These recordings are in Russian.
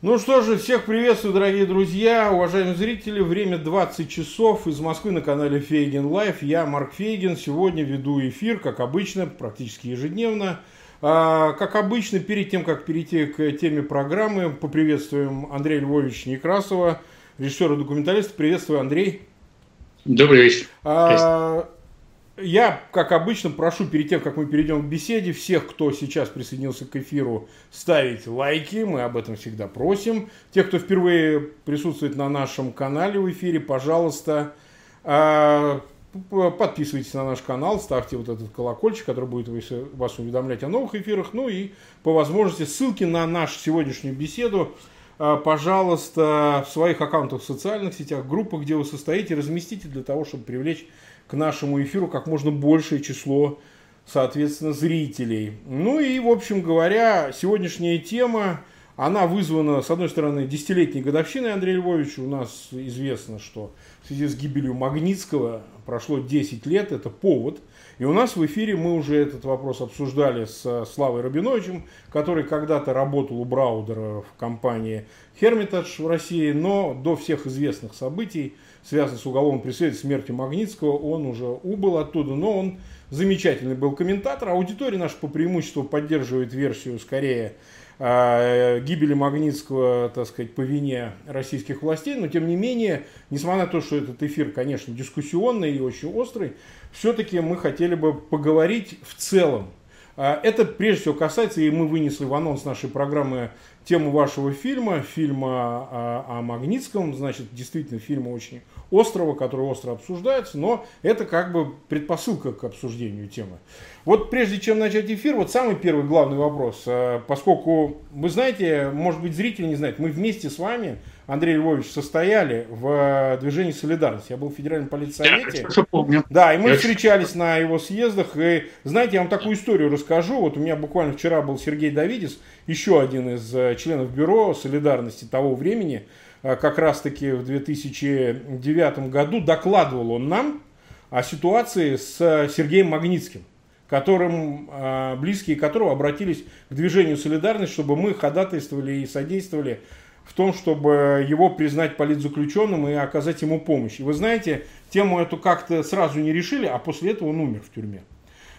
Ну что же, всех приветствую, дорогие друзья, уважаемые зрители. Время 20 часов из Москвы на канале Фейгин Live. Я Марк Фейгин. Сегодня веду эфир, как обычно, практически ежедневно. А, как обычно, перед тем, как перейти к теме программы, поприветствуем Андрея Львовича Некрасова, режиссера документалиста. Приветствую, Андрей. Добрый вечер. А, я, как обычно, прошу перед тем, как мы перейдем к беседе, всех, кто сейчас присоединился к эфиру, ставить лайки. Мы об этом всегда просим. Тех, кто впервые присутствует на нашем канале в эфире, пожалуйста, а, подписывайтесь на наш канал, ставьте вот этот колокольчик, который будет вас уведомлять о новых эфирах. Ну и по возможности ссылки на нашу сегодняшнюю беседу а, пожалуйста, в своих аккаунтах в социальных сетях, группах, где вы состоите, разместите для того, чтобы привлечь к нашему эфиру как можно большее число, соответственно, зрителей. Ну и, в общем говоря, сегодняшняя тема, она вызвана, с одной стороны, десятилетней годовщиной Андрея Львовича. У нас известно, что в связи с гибелью Магнитского прошло 10 лет, это повод. И у нас в эфире мы уже этот вопрос обсуждали с Славой Рабиновичем, который когда-то работал у Браудера в компании Hermitage в России, но до всех известных событий – связанный с уголовным преследованием смерти Магнитского, он уже убыл оттуда, но он замечательный был комментатор. Аудитория наша по преимуществу поддерживает версию скорее э, гибели Магнитского, так сказать, по вине российских властей, но тем не менее, несмотря на то, что этот эфир, конечно, дискуссионный и очень острый, все-таки мы хотели бы поговорить в целом. А, это прежде всего касается, и мы вынесли в анонс нашей программы тему вашего фильма, фильма о, о Магнитском, значит, действительно фильма очень острого, который остро обсуждается, но это как бы предпосылка к обсуждению темы. Вот прежде чем начать эфир, вот самый первый главный вопрос, э, поскольку вы знаете, может быть зрители не знают, мы вместе с вами, Андрей Львович, состояли в движении «Солидарность». Я был в федеральном политсовете. Я помню. Да, и мы я встречались на его съездах. И знаете, я вам такую историю расскажу. Вот у меня буквально вчера был Сергей Давидис, еще один из э, членов бюро «Солидарности» того времени, как раз-таки в 2009 году докладывал он нам о ситуации с Сергеем Магнитским которым, э, близкие которого обратились к движению «Солидарность», чтобы мы ходатайствовали и содействовали в том, чтобы его признать политзаключенным и оказать ему помощь. И вы знаете, тему эту как-то сразу не решили, а после этого он умер в тюрьме.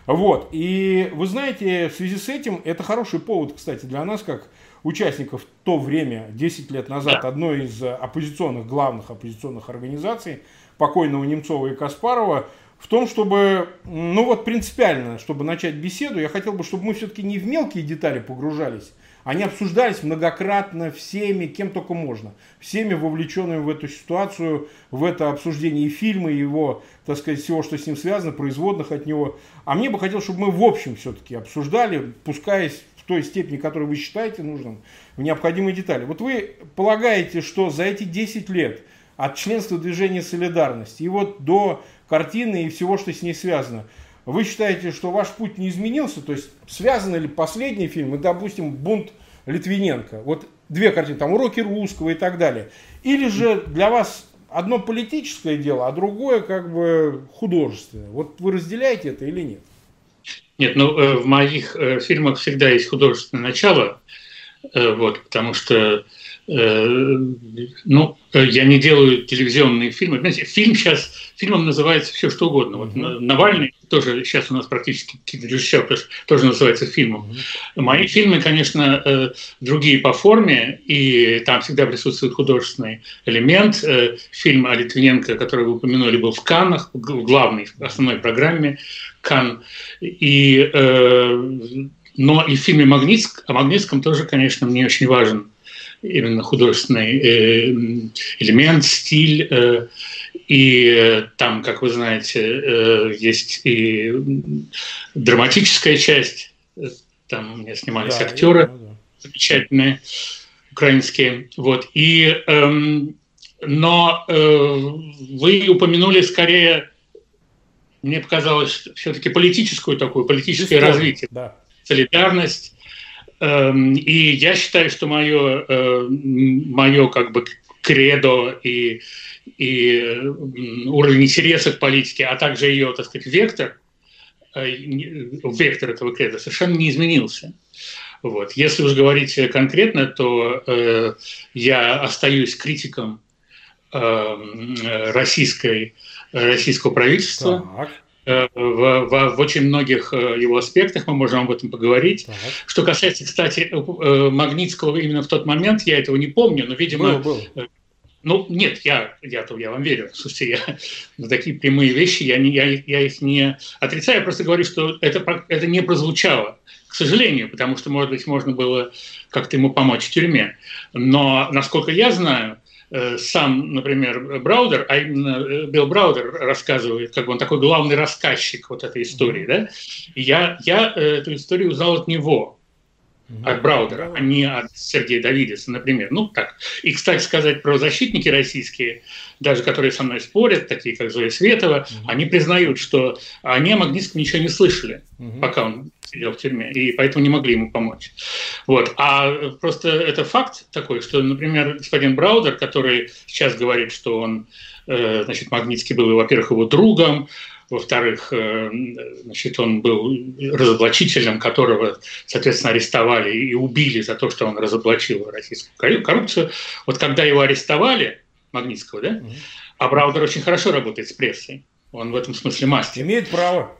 Вот. И вы знаете, в связи с этим, это хороший повод, кстати, для нас, как участников в то время, 10 лет назад, одной из оппозиционных, главных оппозиционных организаций, покойного Немцова и Каспарова, в том, чтобы, ну вот принципиально, чтобы начать беседу, я хотел бы, чтобы мы все-таки не в мелкие детали погружались, они обсуждались многократно всеми, кем только можно, всеми вовлеченными в эту ситуацию, в это обсуждение и фильма, и его, так сказать, всего, что с ним связано, производных от него. А мне бы хотелось, чтобы мы в общем все-таки обсуждали, пускаясь той степени, которую вы считаете нужным, в необходимые детали. Вот вы полагаете, что за эти 10 лет от членства движения солидарности и вот до картины и всего, что с ней связано. Вы считаете, что ваш путь не изменился? То есть связаны ли последние фильмы, допустим, «Бунт Литвиненко», вот две картины, там «Уроки русского» и так далее. Или же для вас одно политическое дело, а другое как бы художественное. Вот вы разделяете это или нет? Нет, ну э, в моих э, фильмах всегда есть художественное начало, э, вот, потому что ну, я не делаю телевизионные фильмы. Знаете, фильм сейчас, фильмом называется все что угодно. Вот. Навальный тоже сейчас у нас практически режиссер тоже, называется фильмом. Мои фильмы, конечно, э, другие по форме, и там всегда присутствует художественный элемент. Э, фильм о Литвиненко, который вы упомянули, был в Каннах, в главной, основной программе Кан. И, э, но и в фильме «Магнитск», о Магнитском тоже, конечно, мне очень важен именно художественный э, элемент, стиль. Э, и э, там, как вы знаете, есть и драматическая часть. Там мне снимались да, актеры да, да. замечательные украинские. Вот. И, эм, но вы упомянули скорее, мне показалось, все-таки политическую такую, политическое развитие. Да. Солидарность, и я считаю, что мое, э, мое как бы кредо и, и уровень интереса к политике, а также ее, так сказать, вектор, э, вектор этого кредо совершенно не изменился. Вот. Если уж говорить конкретно, то э, я остаюсь критиком э, российской, российского правительства. Так. Э, в, в, в очень многих э, его аспектах, мы можем об этом поговорить. Так. Что касается, кстати, э, Магнитского именно в тот момент, я этого не помню, но, видимо, был, был. Ну, нет, я, я, я вам верю. Слушайте, я на такие прямые вещи, я, не, я, я их не отрицаю, я просто говорю, что это, это не прозвучало, к сожалению, потому что, может быть, можно было как-то ему помочь в тюрьме. Но, насколько я знаю, сам, например, Браудер, а именно э, Билл Браудер рассказывает, как бы он такой главный рассказчик вот этой истории, да, я, я э, эту историю узнал от него, от Браудера, а не от Сергея Давидеса, например. Ну, так. И, кстати сказать, про защитники российские, даже которые со мной спорят, такие как Зоя Светова, они признают, что они о Магнитском ничего не слышали, пока он сидел в тюрьме, и поэтому не могли ему помочь. Вот. А просто это факт такой, что, например, господин Браудер, который сейчас говорит, что он, э, значит, Магнитский был, во-первых, его другом, во-вторых, э, значит, он был разоблачителем, которого, соответственно, арестовали и убили за то, что он разоблачил российскую коррупцию. Вот когда его арестовали, Магнитского, да, а Браудер очень хорошо работает с прессой. Он в этом смысле мастер. Имеет право.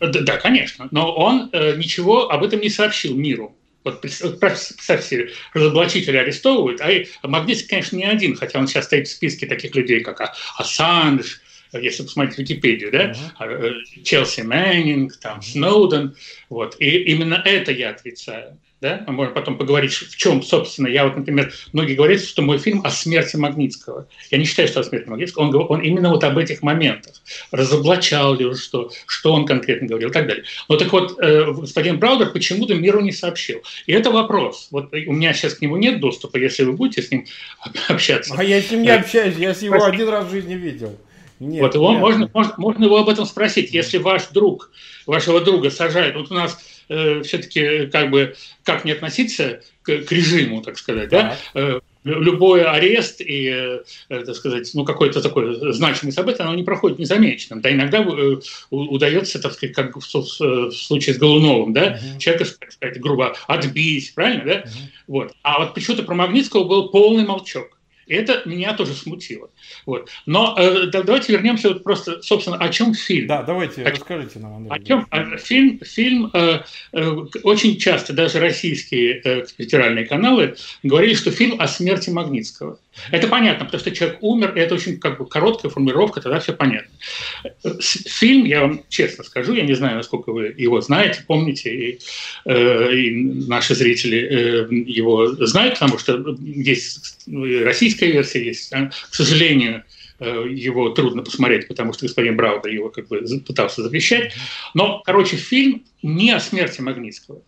Да, да конечно. Но он э, ничего об этом не сообщил миру. Вот представьте, разоблачители арестовывают, а Магнитский, конечно, не один, хотя он сейчас стоит в списке таких людей, как Ассанж, если посмотреть Википедию, да, uh-huh. Челси Мэннинг, там, Сноуден, вот, и именно это я отрицаю. Да? Мы можем потом поговорить, в чем, собственно, я вот, например, многие говорят, что мой фильм о смерти Магнитского. Я не считаю, что о смерти Магнитского. Он, он именно вот об этих моментах. Разоблачал ли он что, что он конкретно говорил и так далее. Но так вот, э, господин Браудер почему-то миру не сообщил. И это вопрос. Вот у меня сейчас к нему нет доступа, если вы будете с ним общаться. А я с ним не общаюсь, я с его один раз в жизни видел. Нет, вот его нет. можно, можно, можно его об этом спросить. Если ваш друг, вашего друга сажает, вот у нас э, все-таки как бы как не относиться к, к режиму, так сказать, да? да? Э, любой арест и, э, так сказать, ну, какое-то такое значимое событие, оно не проходит незамеченным. Да, иногда э, удается, так сказать, как в, в случае с Голуновым, да, uh-huh. человека, так сказать, грубо отбить, правильно, да? Uh-huh. Вот. А вот почему-то про Магнитского был полный молчок. Это меня тоже смутило. Вот. Но э, давайте вернемся вот просто, собственно, о чем фильм. Да, давайте, о, расскажите нам, Андрей. О чем а, фильм, фильм э, э, очень часто даже российские э, федеральные каналы говорили, что фильм о смерти Магнитского. Это понятно, потому что человек умер, и это очень как бы короткая формулировка, тогда все понятно. Фильм, я вам честно скажу, я не знаю, насколько вы его знаете, помните, и, э, и наши зрители э, его знают, потому что есть российская версия, есть, к сожалению, э, его трудно посмотреть, потому что господин Браудер его как бы пытался запрещать. Но, короче, фильм не о смерти Магнитского.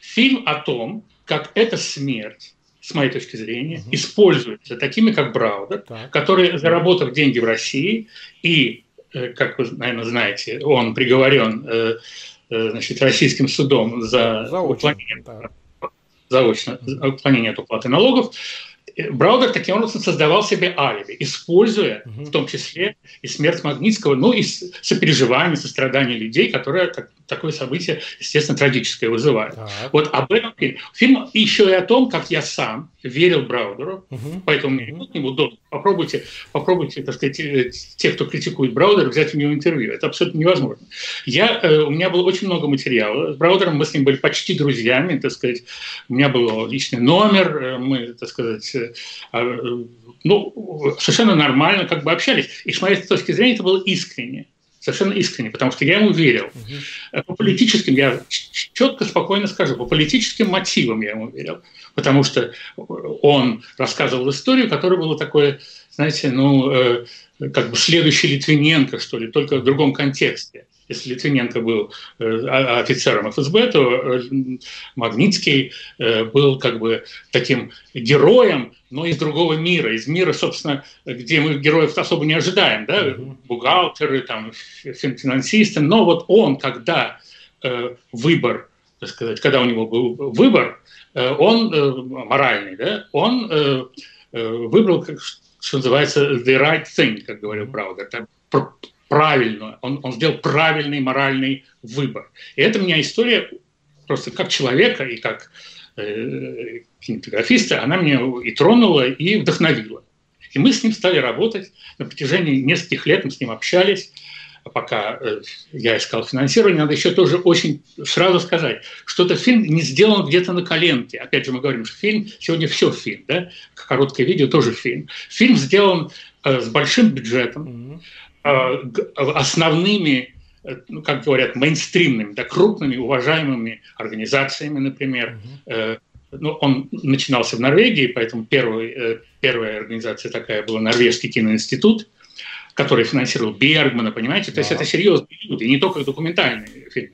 Фильм о том, как эта смерть с моей точки зрения, угу. используются такими, как Браудер, так. которые, заработав деньги в России, и, э, как вы, наверное, знаете, он приговорен э, э, значит, российским судом за уклонение, заочно, уклонение от уплаты налогов, Браудер таким образом создавал себе алиби, используя угу. в том числе и смерть Магнитского, ну и сопереживание, сострадание людей, которые так, такое событие, естественно, трагическое вызывают. Так. Вот об этом фильм. Фильм еще и о том, как я сам верил Браудеру, угу. поэтому мне угу. доступ. Попробуйте, попробуйте, так сказать, э, те, кто критикует Браудера, взять у него интервью. Это абсолютно невозможно. Я, э, у меня было очень много материала с Браудером, мы с ним были почти друзьями, так сказать. У меня был личный номер, э, мы, так сказать, а, ну, совершенно нормально как бы общались. И с моей точки зрения это было искренне совершенно искренне, потому что я ему верил. Угу. По политическим, я четко, спокойно скажу, по политическим мотивам я ему верил, потому что он рассказывал историю, которая была такой, знаете, ну, э, как бы следующий Литвиненко, что ли, только в другом контексте если Литвиненко был э, офицером ФСБ, то э, Магнитский э, был как бы таким героем, но из другого мира, из мира, собственно, где мы героев особо не ожидаем, да, бухгалтеры, там, финансисты, но вот он, когда выбор, так сказать, когда у него был выбор, он моральный, да, он выбрал, что называется, the right thing, как говорил Браудер, правильную, он, он сделал правильный моральный выбор. И это меня история просто как человека и как э, кинематографиста, она меня и тронула, и вдохновила. И мы с ним стали работать на протяжении нескольких лет, мы с ним общались, пока э, я искал финансирование, надо еще тоже очень сразу сказать, что этот фильм не сделан где-то на коленке. Опять же, мы говорим, что фильм, сегодня все фильм, да? короткое видео тоже фильм. Фильм сделан э, с большим бюджетом, основными ну, как говорят, мейнстримными, да, крупными, уважаемыми организациями, например. Uh-huh. Ну, он начинался в Норвегии, поэтому первый, первая организация такая была Норвежский киноинститут, который финансировал Бергмана, понимаете? То да. есть это серьезные люди, не только документальные фильмы.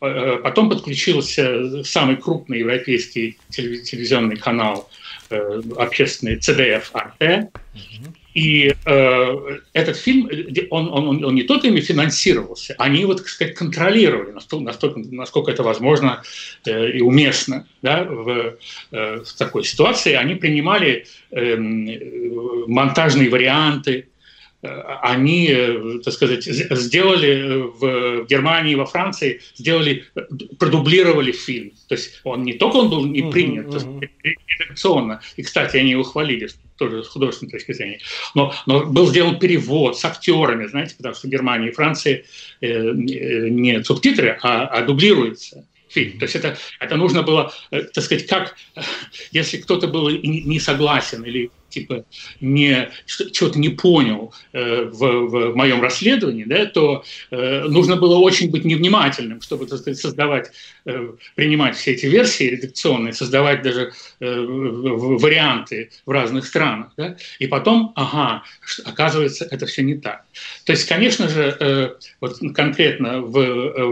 Э, потом подключился самый крупный европейский телевизионный канал э, общественный CDF RT. И э, этот фильм, он, он, он не только ими финансировался, они его, так сказать, контролировали, настолько, насколько это возможно э, и уместно да, в, э, в такой ситуации. Они принимали эм, э, монтажные варианты, они, э, так сказать, сделали э, в Германии, во Франции, сделали, продублировали фильм. То есть он не только он был не принят uh-huh, uh-huh. редакционно, и, кстати, они его хвалили тоже с художественной точки зрения, но, но был сделан перевод с актерами, знаете, потому что в Германии и Франции э, э не субтитры, а, а дублируется фильм. То есть это, это нужно было, так сказать, как, если кто-то был не согласен или типа не что-то не понял э, в, в моем расследовании, да, то э, нужно было очень быть невнимательным, чтобы так сказать, создавать, э, принимать все эти версии редакционные, создавать даже э, варианты в разных странах, да, и потом, ага, оказывается, это все не так. То есть, конечно же, э, вот конкретно в,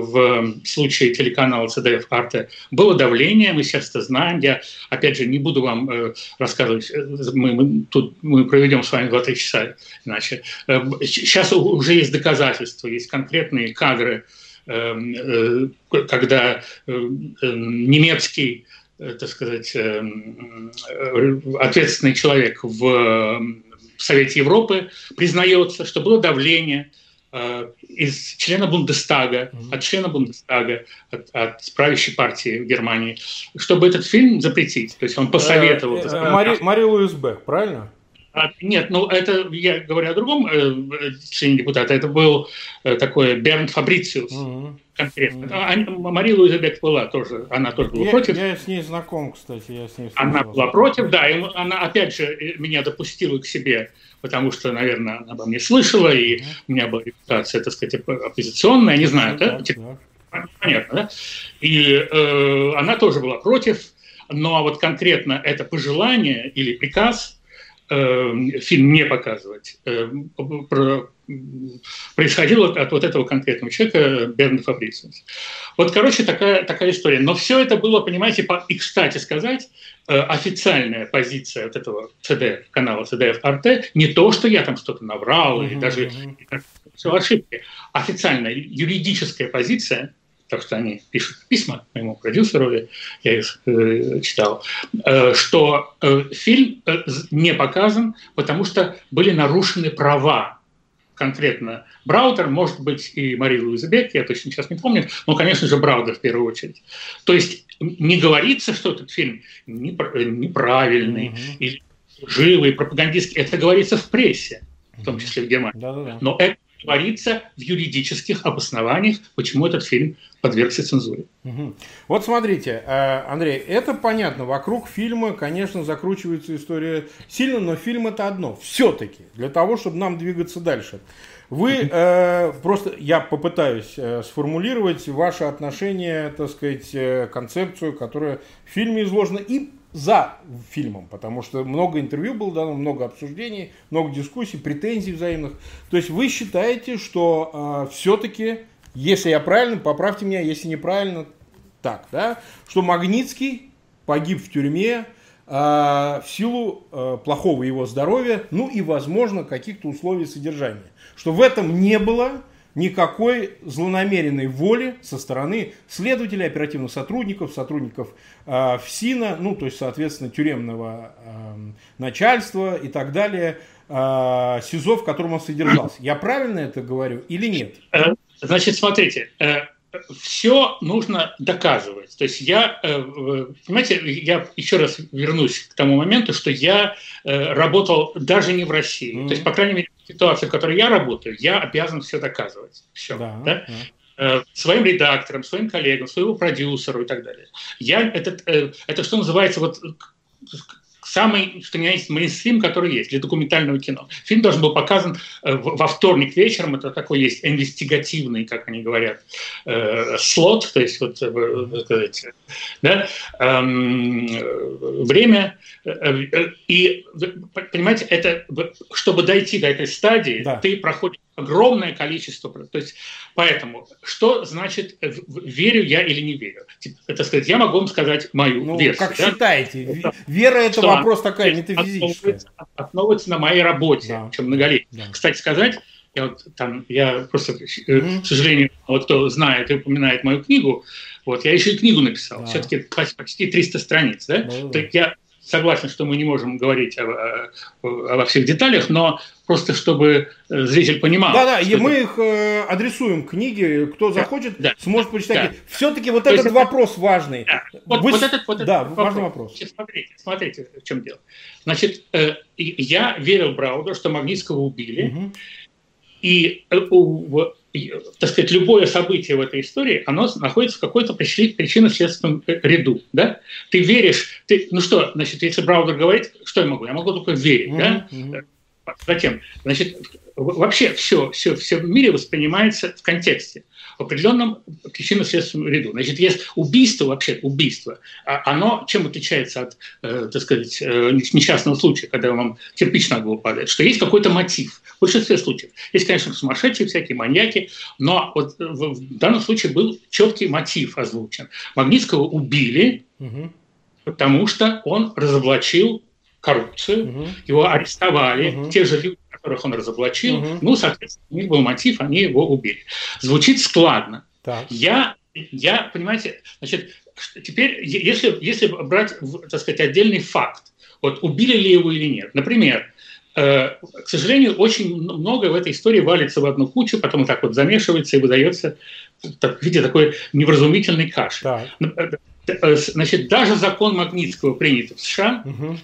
в случае телеканала CDF Арте было давление, мы сейчас это знаем, я опять же не буду вам э, рассказывать, э, мы, мы тут мы проведем с вами 2-3 часа иначе. Сейчас э, уже есть доказательства, есть конкретные кадры, эм, э, когда э, немецкий, так сказать, ответственный человек в Совете Европы признается, что было давление из члена Бундестага, mm-hmm. от члена Бундестага, от, от правящей партии в Германии, чтобы этот фильм запретить. То есть он посоветовал. Э, э, Мари, Мари Луис Бек, правильно? А, нет, ну это, я говорю о другом э, члене депутата, это был э, такой Бернт Фабрициус. Конкретно. Mm-hmm. Мария Луиза Бек была тоже, она тоже была я, против. Я с ней знаком, кстати, я с ней Она была против, да, и она опять же меня допустила к себе потому что, наверное, она обо мне слышала, и у меня была репутация, так сказать, оппозиционная, не знаю, да? Понятно, да? И э, она тоже была против, но вот конкретно это пожелание или приказ э, фильм не показывать э, про, происходило от вот этого конкретного человека Берна Фабрициуса. Вот, короче, такая, такая история. Но все это было, понимаете, по, и, кстати сказать, э, официальная позиция вот этого CDF, канала CDF RT, не то, что я там что-то наврал, mm-hmm. или даже все ошибки. Официальная юридическая позиция, так что они пишут письма моему продюсеру, я их э, читал, э, что э, фильм э, не показан, потому что были нарушены права конкретно Браудер, может быть, и Мария Луизабек, я точно сейчас не помню, но, конечно же, Браудер в первую очередь. То есть не говорится, что этот фильм неправильный mm-hmm. или живый, пропагандистский. Это говорится в прессе, в том числе в Германии. Да-да-да. Но это говорится в юридических обоснованиях, почему этот фильм подвергся цензуре. Угу. Вот смотрите, э, Андрей, это понятно. Вокруг фильма, конечно, закручивается история сильно, но фильм это одно. Все-таки для того, чтобы нам двигаться дальше. Вы э, просто, я попытаюсь э, сформулировать ваше отношение, так сказать, э, концепцию, которая в фильме изложена, и за фильмом, потому что много интервью было дано, много обсуждений, много дискуссий, претензий взаимных. То есть вы считаете, что э, все-таки, если я правильно, поправьте меня, если неправильно, так, да, что Магнитский погиб в тюрьме э, в силу э, плохого его здоровья, ну и, возможно, каких-то условий содержания. Что в этом не было никакой злонамеренной воли со стороны следователей, оперативных сотрудников, сотрудников э, ФСИНа, ну, то есть, соответственно, тюремного э, начальства и так далее, э, СИЗО, в котором он содержался. Я правильно это говорю или нет? Э, значит, смотрите, э, все нужно доказывать. То есть я, э, понимаете, я еще раз вернусь к тому моменту, что я работал даже не в России. Mm-hmm. То есть, по крайней мере, ситуации, в которой я работаю, я обязан все доказывать. Все. Да, да? Да своим редакторам, своим коллегам, своему продюсеру и так далее. Я, это, это что называется, вот самый, что ни есть, мейнстрим, который есть для документального кино. Фильм должен был показан э, во вторник вечером, это такой есть инвестигативный, как они говорят, э, слот, то есть вот, э, сказать, да, эм, время. И, понимаете, это, чтобы дойти до этой стадии, да. ты проходишь огромное количество. То есть, поэтому, что значит верю я или не верю? Это сказать, я могу вам сказать мою ну, версию. Как да? считаете? Вера это что вопрос такая метафизическая. Основывается, на моей работе, да. чем многолетней. Да. Кстати сказать, я вот там, я просто, mm-hmm. к сожалению, вот кто знает и упоминает мою книгу, вот я еще и книгу написал, да. все-таки почти 300 страниц, да? да, да. я согласен, что мы не можем говорить о, о, обо всех деталях, но просто чтобы э, зритель понимал. Да-да, и мы их э, адресуем книги, кто захочет, да, сможет почитать. Да. Все-таки вот То этот вопрос это, важный. Да. Вот, Вы... вот этот, вот да, этот важный вопрос. вопрос. Смотрите, смотрите, в чем дело. Значит, э, я верил Браудеру, что Магнитского убили, угу. и э, у, так сказать, любое событие в этой истории, оно находится в какой-то причинно-следственном ряду, да? Ты веришь, ты, ну что, значит, если Браудер говорит, что я могу? Я могу только верить, mm-hmm. да? Затем, значит, вообще все, все, все в мире воспринимается в контексте в определенном причинно-следственном ряду. Значит, есть убийство, вообще убийство, а оно чем отличается от, э, так сказать, э, несчастного случая, когда вам кирпич на голову падает, что есть какой-то мотив. В большинстве случаев. Есть, конечно, сумасшедшие всякие, маньяки, но вот в данном случае был четкий мотив озвучен. Магнитского убили, угу. потому что он разоблачил коррупцию, угу. его арестовали, угу. те же люди, которых он разоблачил, угу. ну, соответственно, у них был мотив, они его убили. Звучит складно. Так. Я, я, понимаете, значит, теперь, если, если брать, так сказать, отдельный факт, вот убили ли его или нет, например, э, к сожалению, очень много в этой истории валится в одну кучу, потом так вот замешивается и выдается в виде такой невразумительной каши. Так. Э, значит, даже закон Магнитского, принятый в США, угу.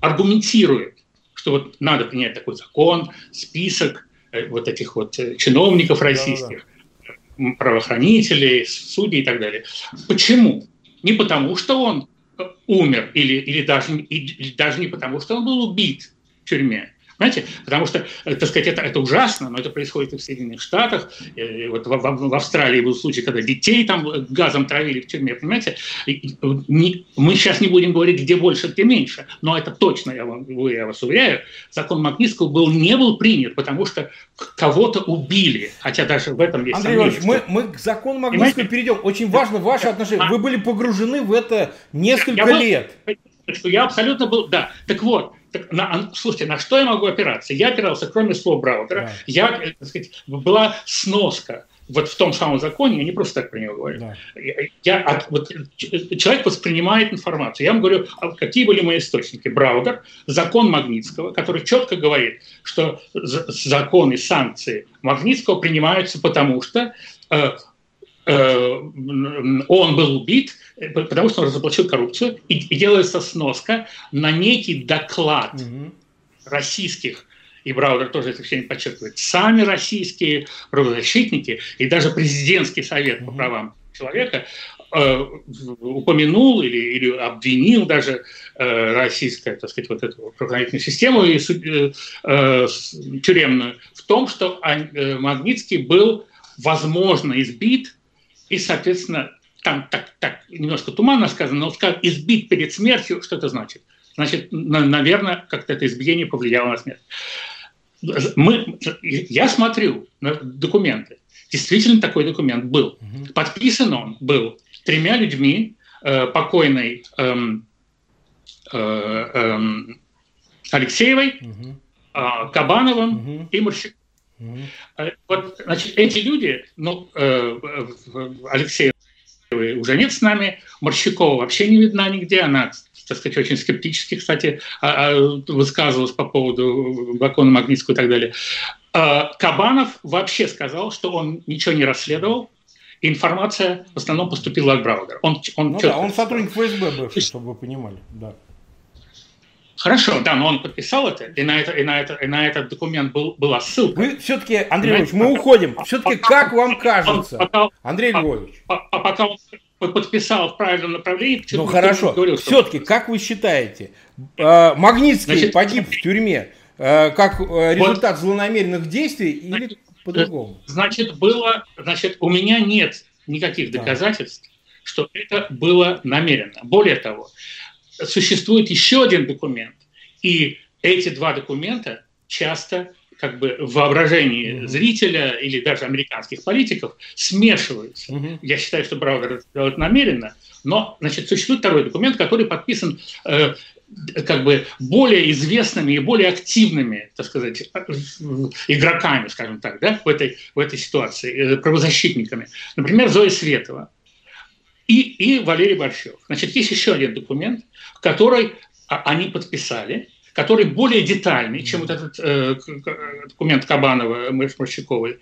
аргументирует что вот надо принять такой закон, список э, вот этих вот э, чиновников российских, да, да. правоохранителей, судей и так далее. Почему? Не потому, что он э, умер или, или, даже, или даже не потому, что он был убит тюрьме, Понимаете? Потому что, э, так сказать, это, это ужасно, но это происходит и в Соединенных Штатах. И вот в, в, в Австралии был случай, когда детей там газом травили в тюрьме, понимаете? И, не, мы сейчас не будем говорить, где больше, где меньше, но это точно, я, вам, я вас уверяю, закон Магнитского был, не был принят, потому что кого-то убили, хотя даже в этом есть Андрей Иванович, мы, мы к закону Магнитского перейдем. Очень важно ваше отношение. Вы были погружены в это несколько я лет. Был, что я абсолютно был, да. Так вот, на, слушайте, на что я могу опираться? Я опирался, кроме слов Браудера, да. я, э, так сказать, была сноска вот в том самом законе, я не просто так про него говорю. Да. Я, от, вот, человек воспринимает информацию. Я вам говорю, а какие были мои источники. Браудер, закон Магнитского, который четко говорит, что законы, санкции Магнитского принимаются потому, что э, э, он был убит, Э, потому что он разоблачил коррупцию, и, и делается сноска на некий доклад угу. российских и Браудер тоже это все не подчеркивает, сами российские правозащитники и даже президентский совет по правам человека э, упомянул или, или обвинил даже э, российскую, так сказать, вот эту правоохранительную систему и э, э, тюремную в том, что э, Магнитский был, возможно, избит и, соответственно, там так, так немножко туманно сказано, но сказать, избит перед смертью, что это значит? Значит, на, наверное, как-то это избиение повлияло на смерть. Мы, я смотрю на документы. Действительно, такой документ был. Подписан он был тремя людьми, э, покойной эм, э, э, Алексеевой, угу. Кабановым угу. и Мурщиковым. Угу. Вот, значит, эти люди, ну, э, Алексей уже нет с нами. Морщакова вообще не видна нигде. Она, так сказать, очень скептически, кстати, а, а, высказывалась по поводу закона Магнитского и так далее. А, Кабанов вообще сказал, что он ничего не расследовал, информация в основном поступила от Браудера. Он, он, ну да, он сотрудник ФСБ бывший, чтобы вы понимали. Да. Хорошо, да, но он подписал это, и на, это, и на, это, и на этот документ был, была ссылка. Вы все-таки, Андрей Львович, мы уходим. Все-таки как вам кажется, пока, Андрей Львович? А, пока он подписал в правильном направлении, Ну хорошо, все-таки, как вы считаете, э, Магнитский Значит, погиб в тюрьме э, как э, результат вот, злонамеренных действий или по-другому? Значит, было, значит, у меня нет никаких доказательств, да. что это было намеренно. Более того, существует еще один документ, и эти два документа часто как бы в воображении mm-hmm. зрителя или даже американских политиков смешиваются. Mm-hmm. Я считаю, что Браудер это делает намеренно, но значит, существует второй документ, который подписан э, как бы более известными и более активными, так сказать, игроками, скажем так, да, в этой, в этой ситуации, э, правозащитниками. Например, Зоя Светова и, и Валерий Борщев. Значит, есть еще один документ, который а, они подписали, который более детальный, чем вот этот э, документ Кабанова, Морщаковой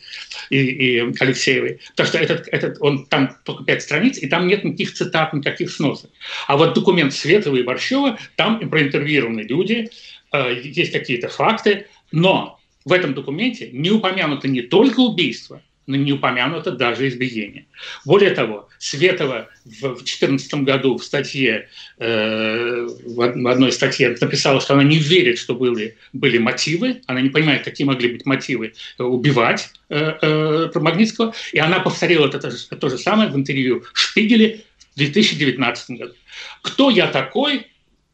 и, и Алексеевой. Потому что этот, этот, он там только пять страниц, и там нет никаких цитат, никаких сносов. А вот документ Светова и Борщева, там проинтервьюированы люди, э, есть какие-то факты, но в этом документе не упомянуто не только убийство, не упомянуто даже избиение. Более того, Светова в 2014 году в статье, э, в одной статье написала, что она не верит, что были, были мотивы, она не понимает, какие могли быть мотивы убивать э, э, Магнитского, и она повторила это, это то же самое в интервью Шпигеле в 2019 году. Кто я такой?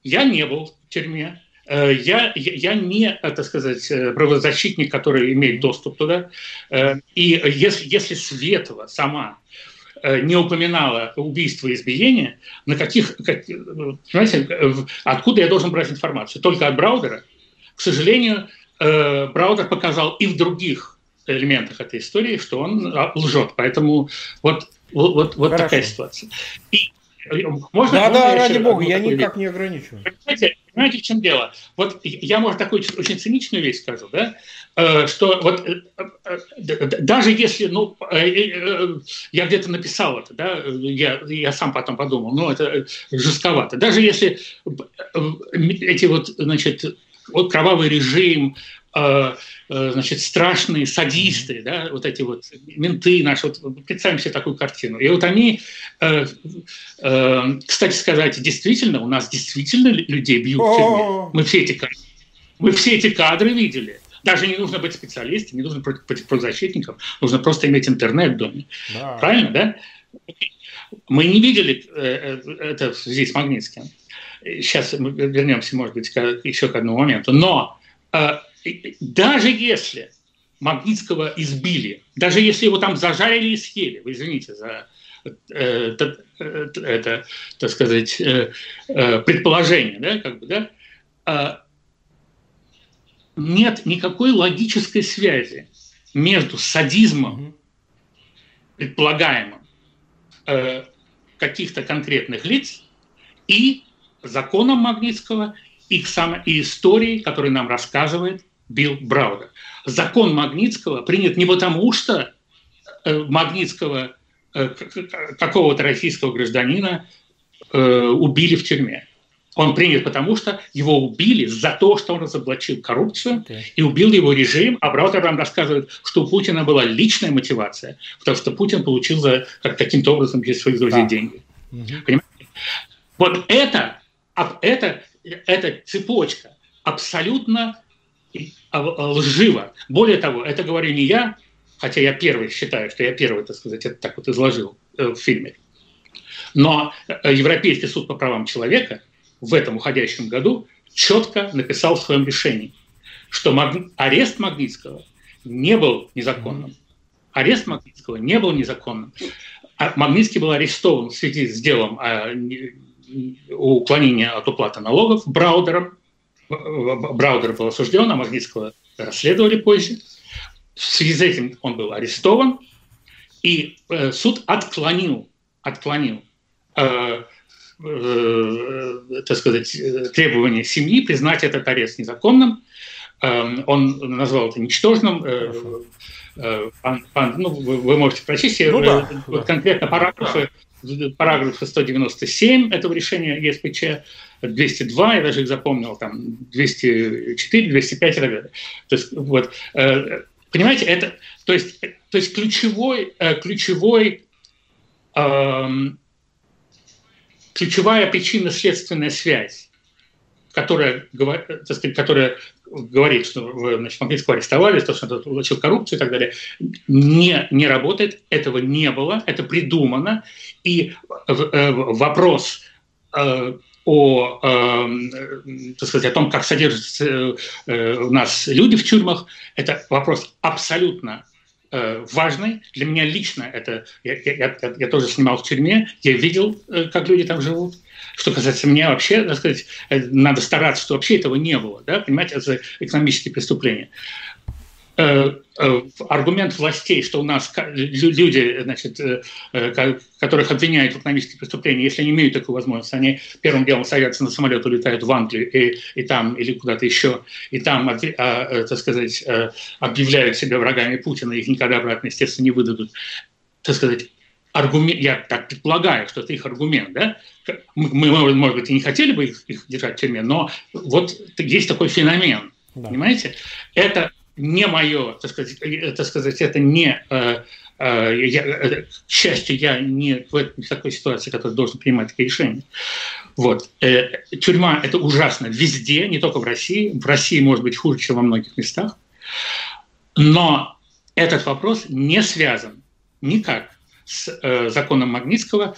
Я не был в тюрьме, Э, я, я не, так сказать, э, правозащитник, который имеет доступ туда. Э, и если, если Светова сама не упоминала убийство и избиение, на каких, как, понимаете, откуда я должен брать информацию? Только от Браудера? К сожалению, Браудер показал и в других элементах этой истории, что он а, лжет. Поэтому вот, вот, вот такая ситуация. И можно, да, да, ради бога, я никак не ограничиваю. Понимаете, понимаете, в чем дело? Вот я, может, такую очень циничную вещь скажу, да, э, что вот э, э, даже если, ну, я где-то написал это, да, я, я сам потом подумал, ну, это жестковато. Даже если эти вот, значит, вот кровавый режим, а, а, значит, страшные садисты, да, вот эти вот менты наши, вот представим себе такую картину. И вот они, э, э, кстати сказать, действительно, у нас действительно людей бьют в тюрьме. Мы все эти мы все эти кадры видели. Даже не нужно быть специалистом, не нужно быть правозащитником, нужно просто иметь интернет в доме. Да. Правильно, да? Мы не видели э, это в связи с Магнитским. Сейчас мы вернемся, может быть, еще к одному моменту. Но даже если Магнитского избили, даже если его там зажарили и съели, вы извините за э, это, это, так сказать, э, э, предположение, да, как бы, да, а, нет никакой логической связи между садизмом, предполагаемым каких-то конкретных лиц и законом Магнитского и, сам, и историей, которую нам рассказывает Билл Браудер. Закон Магнитского принят не потому, что э, Магнитского э, какого-то российского гражданина э, убили в тюрьме. Он принят потому, что его убили за то, что он разоблачил коррупцию okay. и убил его режим. А Браутер нам рассказывает, что у Путина была личная мотивация, потому что Путин получил за как, каким-то образом через своих друзей да. деньги. Угу. Понимаете? Вот это, это, эта цепочка абсолютно а, а, лживо. Более того, это говорю не я, хотя я первый считаю, что я первый, так сказать, это так вот изложил э, в фильме. Но э, Европейский суд по правам человека в этом уходящем году четко написал в своем решении, что маг... арест Магнитского не был незаконным. Арест Магнитского не был незаконным. А Магнитский был арестован в связи с делом о уклонении от уплаты налогов Браудером, Браудер был осужден, а Магнитского расследовали позже. В связи с этим он был арестован, и э, суд отклонил, отклонил э, э, так сказать, требование семьи признать этот арест незаконным. Э, он назвал это ничтожным. Э, пан, пан, ну, вы, можете прочесть, ну, да, вот да. конкретно параграфы, параграфы 197 этого решения ЕСПЧ, 202, я даже их запомнил, там 204, 205 и. То есть, вот, понимаете, это, то есть, то есть ключевой, ключевой эм, ключевая причинно-следственная связь, которая, так сказать, которая говорит, что значит, Магнитского арестовали, то, что он получил коррупцию и так далее, не, не работает, этого не было, это придумано. И э, вопрос э, о, э, так сказать, о том, как содержатся у нас люди в тюрьмах, это вопрос абсолютно Э, важной. Для меня лично это... Я, я, я тоже снимал в тюрьме, я видел, э, как люди там живут. Что касается меня вообще, так сказать, э, надо стараться, что вообще этого не было. Да? Понимаете, это экономические преступления. Э, э, аргумент властей, что у нас люди, значит, э, которых обвиняют в экономических преступлениях, если они имеют такую возможность, они первым делом садятся на самолет, улетают в Англию и, и там, или куда-то еще, и там, а, так сказать, объявляют себя врагами Путина, их никогда обратно, естественно, не выдадут. Так сказать, аргумент, я так предполагаю, что это их аргумент, да? Мы, может быть, и не хотели бы их, их держать в тюрьме, но вот есть такой феномен, да. понимаете? Это не мое, так сказать, э, так сказать это не э, э, я, к счастью, я не в, такой ситуации, который должен принимать такие решения. Вот. Тюрьма – это ужасно везде, не только в России. В России может быть хуже, чем во многих местах. Но этот вопрос не связан никак с э, законом Магнитского.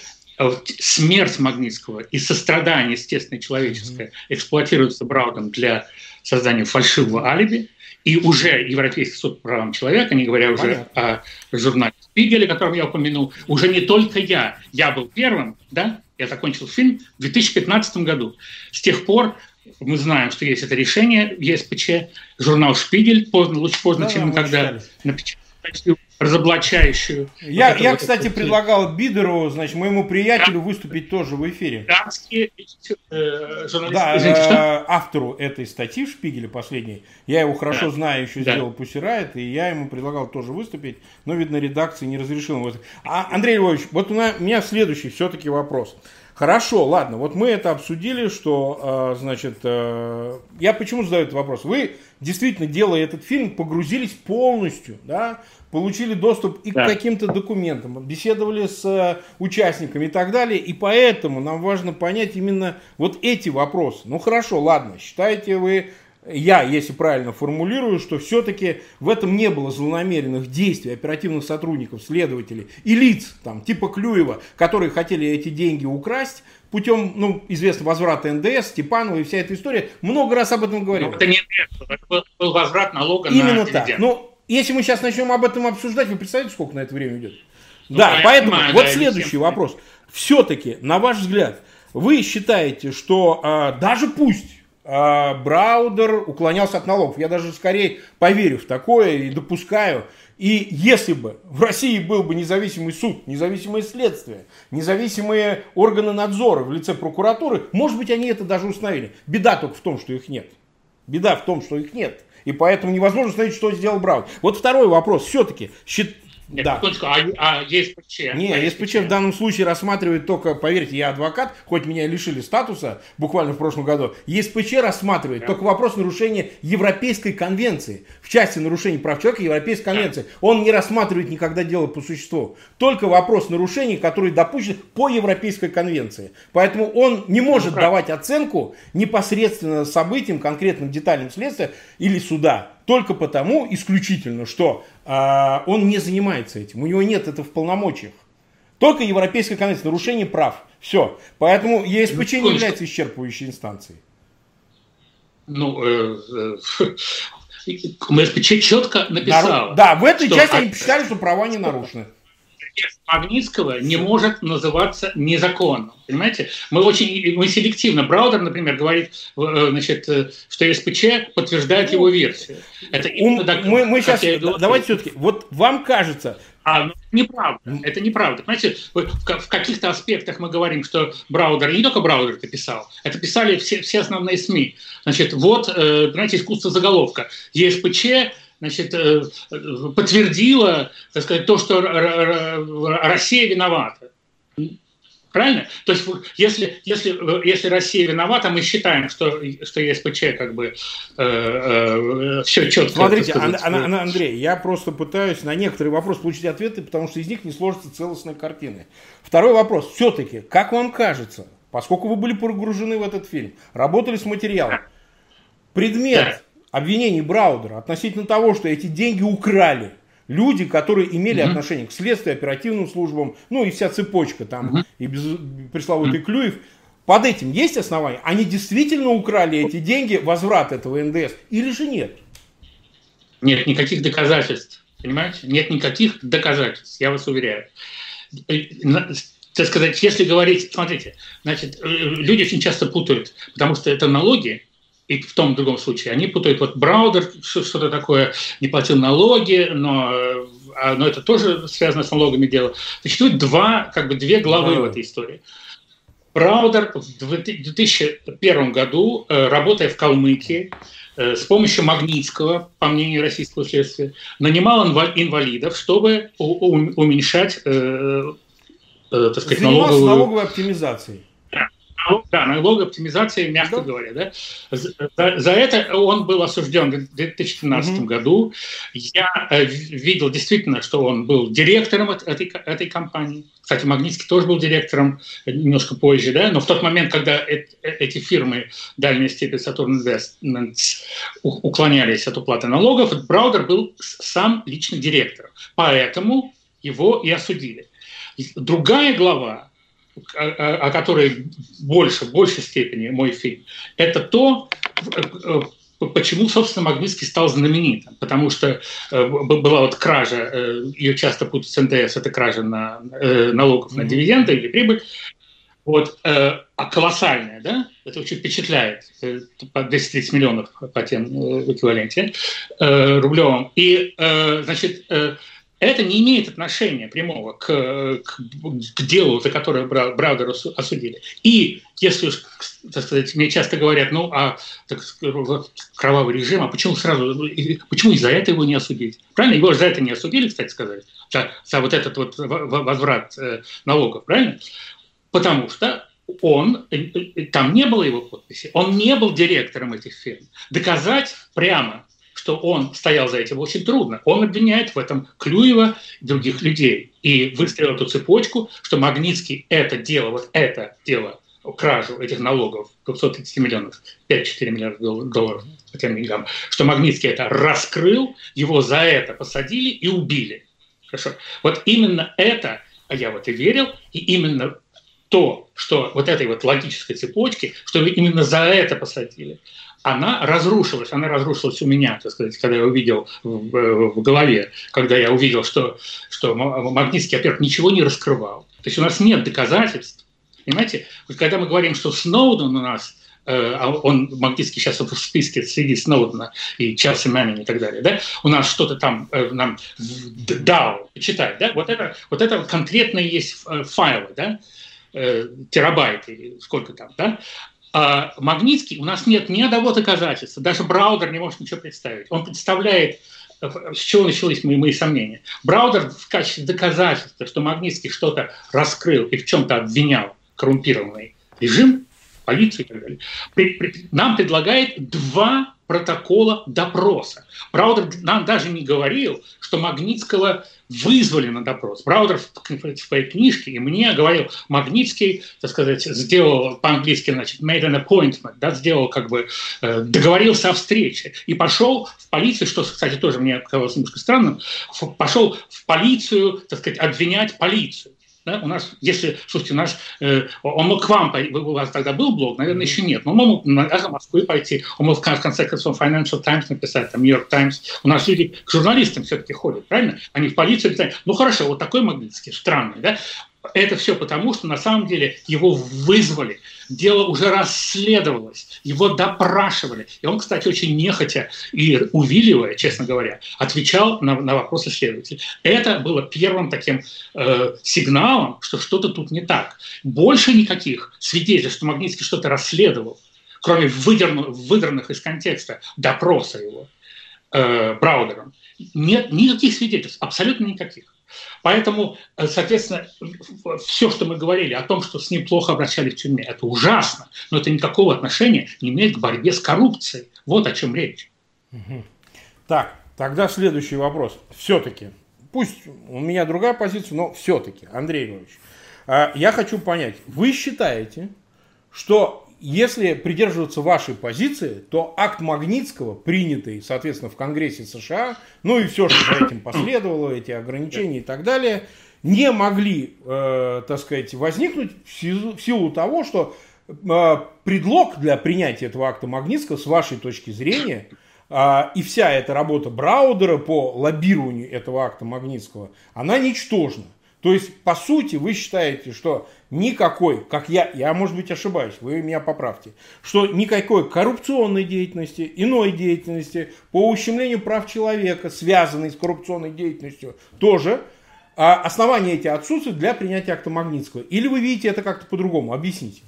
Смерть Магнитского и сострадание, естественно, человеческое, эксплуатируется Браудом для создания фальшивого алиби – и уже Европейский суд по правам человека, не говоря уже Понятно. о журнале Спигеле, о котором я упомянул, уже не только я, я был первым, да, я закончил фильм в 2015 году. С тех пор мы знаем, что есть это решение в ЕСПЧ, журнал «Шпигель», поздно, лучше поздно, да, чем никогда, напечатал разоблачающую. Я, вот я вот кстати, предлагал Бидеру, значит, моему приятелю выступить тоже в эфире. Дамские э, журналисты. Да, э, автору этой статьи в Шпигеле последней. Я его хорошо да. знаю, еще да. сделал Пусирает, и я ему предлагал тоже выступить, но, видно, редакция не разрешила. А, Андрей Львович, вот у меня следующий все-таки вопрос. Хорошо, ладно, вот мы это обсудили, что, э, значит, э, я почему задаю этот вопрос? Вы действительно, делая этот фильм, погрузились полностью, да, получили доступ и да. к каким-то документам, беседовали с э, участниками и так далее, и поэтому нам важно понять именно вот эти вопросы. Ну хорошо, ладно, считаете вы я, если правильно формулирую, что все-таки в этом не было злонамеренных действий оперативных сотрудников, следователей и лиц, там, типа Клюева, которые хотели эти деньги украсть путем, ну, известно, возврата НДС, Степанова и вся эта история. Много раз об этом говорил. это не это был, возврат налога Именно на так. Ну, если мы сейчас начнем об этом обсуждать, вы представляете, сколько на это время идет? Ну, да, поэтому понимаю, вот да, следующий вопрос. Все-таки, на ваш взгляд, вы считаете, что а, даже пусть а, Браудер уклонялся от налогов. Я даже скорее поверю в такое и допускаю. И если бы в России был бы независимый суд, независимое следствие, независимые органы надзора в лице прокуратуры, может быть, они это даже установили. Беда только в том, что их нет. Беда в том, что их нет. И поэтому невозможно установить, что сделал Браун. Вот второй вопрос. Все-таки нет, да. а, а ЕСПЧ? Не, а ЕСПЧ в данном случае рассматривает только, поверьте, я адвокат, хоть меня лишили статуса буквально в прошлом году, ЕСПЧ рассматривает да. только вопрос нарушения Европейской конвенции. В части нарушений прав человека Европейской конвенции. Да. Он не рассматривает никогда дело по существу. Только вопрос нарушений, которые допущены по Европейской конвенции. Поэтому он не может ну, давать оценку непосредственно событиям, конкретным деталям следствия или суда только потому, исключительно, что э, он не занимается этим, у него нет это в полномочиях. Только Европейская конвенция, нарушение прав. Все. Поэтому ЕСПЧ ну, не является исчерпывающей инстанцией. Ну, э, э, ЕСПЧ четко написал. Да, в этой части они посчитали, что права не нарушены Магнитского не может называться незаконным. Понимаете? Мы очень мы селективно. Браудер, например, говорит, э, значит, э, что СПЧ подтверждает его версию. Это именно так, мы, мы сейчас, давайте все-таки, вот вам кажется, а, ну, неправда. Это неправда. Понимаете, в каких-то аспектах мы говорим, что Браудер, не только Браудер это писал, это писали все, все основные СМИ. Значит, вот, э, понимаете, искусство заголовка. ЕСПЧ значит, э, подтвердила, так сказать, то, что Россия виновата. Правильно? То есть, если, если, если Россия виновата, мы считаем, что, что ЕСПЧ как бы э, э, все четко. Смотрите, сказать, Ан- Ан- Андрей, я просто пытаюсь на некоторые вопросы получить ответы, потому что из них не сложится целостная картина. Второй вопрос. Все-таки, как вам кажется, поскольку вы были погружены в этот фильм, работали с материалом, предмет. Обвинений Браудера относительно того, что эти деньги украли, люди, которые имели угу. отношение к следствию, оперативным службам, ну и вся цепочка там, угу. и без, пресловутый угу. Клюев, под этим есть основания? Они действительно украли эти деньги, возврат этого НДС, или же нет? Нет никаких доказательств, понимаете? Нет никаких доказательств, я вас уверяю. Э, так сказать, если говорить, смотрите, значит, э, люди очень часто путают, потому что это налоги, и в том и другом случае. Они путают вот Браудер, что-то такое, не платил налоги, но, а, но это тоже связано с налогами дело. Существует два, как бы две главы да. в этой истории. Браудер в 2001 году, э, работая в Калмыкии, э, с помощью Магнитского, по мнению российского следствия, нанимал инвалидов, чтобы уменьшать э, так сказать, налоговую... налоговой оптимизацией да, налоговой оптимизации, мягко да. говоря. Да? За, за это он был осужден в 2013 угу. году. Я э, видел действительно, что он был директором этой, этой компании. Кстати, Магнитский тоже был директором немножко позже, да? но в тот момент, когда э, эти фирмы дальней степени Saturn Investments уклонялись от уплаты налогов, Браудер был сам личный директор. Поэтому его и осудили. Другая глава о которой больше, в большей степени мой фильм, это то, э, почему, собственно, Магнитский стал знаменитым. Потому что э, была вот кража, э, ее часто путают с НДС, это кража на, налогов на дивиденды или прибыль. Вот, а колоссальная, да, это очень впечатляет, по 230 миллионов по тем эквиваленте рублевым. И, значит, это не имеет отношения прямого к, к, к делу, за которое Браудера осудили. И если, так сказать, мне часто говорят, ну, а так, кровавый режим, а почему сразу, почему из-за этого его не осудить? Правильно? Его за это не осудили, кстати сказать, за, за вот этот вот возврат э, налогов, правильно? Потому что он, э, э, там не было его подписи, он не был директором этих фирм. Доказать прямо что он стоял за этим, очень трудно. Он обвиняет в этом Клюева и других людей. И выстроил эту цепочку, что Магнитский это дело, вот это дело, кражу этих налогов, 230 миллионов, 5-4 миллиарда долларов по тем деньгам, что Магнитский это раскрыл, его за это посадили и убили. Хорошо. Вот именно это, а я вот и верил, и именно то, что вот этой вот логической цепочки, что именно за это посадили она разрушилась. Она разрушилась у меня, так сказать, когда я увидел в, в голове, когда я увидел, что, что Магнитский, во-первых, ничего не раскрывал. То есть у нас нет доказательств. Понимаете? Когда мы говорим, что Сноуден у нас э, а он Магнитский сейчас в списке среди Сноудена и Челси Мэннинг и так далее, да, у нас что-то там э, нам дал, почитать, да, вот это, вот это конкретные есть э, файлы, да, терабайты, сколько там, да, Магнитский, у нас нет ни одного доказательства, даже Браудер не может ничего представить. Он представляет, с чего начались мои, мои сомнения. Браудер в качестве доказательства, что Магнитский что-то раскрыл и в чем-то обвинял коррумпированный режим, полицию и так далее, нам предлагает два протокола допроса. Браудер нам даже не говорил, что Магнитского вызвали на допрос. Браудер в своей книжке и мне говорил, Магнитский, так сказать, сделал по-английски, значит, made an appointment, да, сделал как бы, э, договорился о встрече и пошел в полицию, что, кстати, тоже мне казалось немножко странным, пошел в полицию, так сказать, обвинять полицию. Да? У нас, если, слушайте, наш, э, он мог к вам, у вас тогда был блог, наверное, еще нет, но он мог на Москвы пойти, он мог в конце концов Financial Times написать, там, New York Times. У нас люди к журналистам все-таки ходят, правильно? Они в полицию писают. Ну хорошо, вот такой Магнитский, странный, да? Это все потому, что на самом деле его вызвали, дело уже расследовалось, его допрашивали. И он, кстати, очень нехотя и увиливая, честно говоря, отвечал на, на вопросы следователей. Это было первым таким э, сигналом, что что-то тут не так. Больше никаких свидетельств, что Магнитский что-то расследовал, кроме выдернутых, выдранных из контекста допроса его, э, Браудером. Нет никаких свидетельств, абсолютно никаких. Поэтому, э, соответственно, все, что мы говорили о том, что с ним плохо обращались в тюрьме, это ужасно, но это никакого отношения не имеет к борьбе с коррупцией. Вот о чем речь. Так, тогда следующий вопрос. Все-таки, пусть у меня другая позиция, но все-таки, Андрей Иванович, а, я хочу понять, вы считаете, что если придерживаться вашей позиции, то акт Магнитского, принятый, соответственно, в Конгрессе США, ну и все, что за этим последовало, эти ограничения и так далее, не могли, э, так сказать, возникнуть в силу, в силу того, что э, предлог для принятия этого акта Магнитского, с вашей точки зрения, э, и вся эта работа Браудера по лоббированию этого акта Магнитского, она ничтожна. То есть, по сути, вы считаете, что никакой, как я, я, может быть, ошибаюсь, вы меня поправьте, что никакой коррупционной деятельности, иной деятельности по ущемлению прав человека, связанной с коррупционной деятельностью, тоже а основания эти отсутствуют для принятия акта Магнитского. Или вы видите это как-то по-другому? Объясните.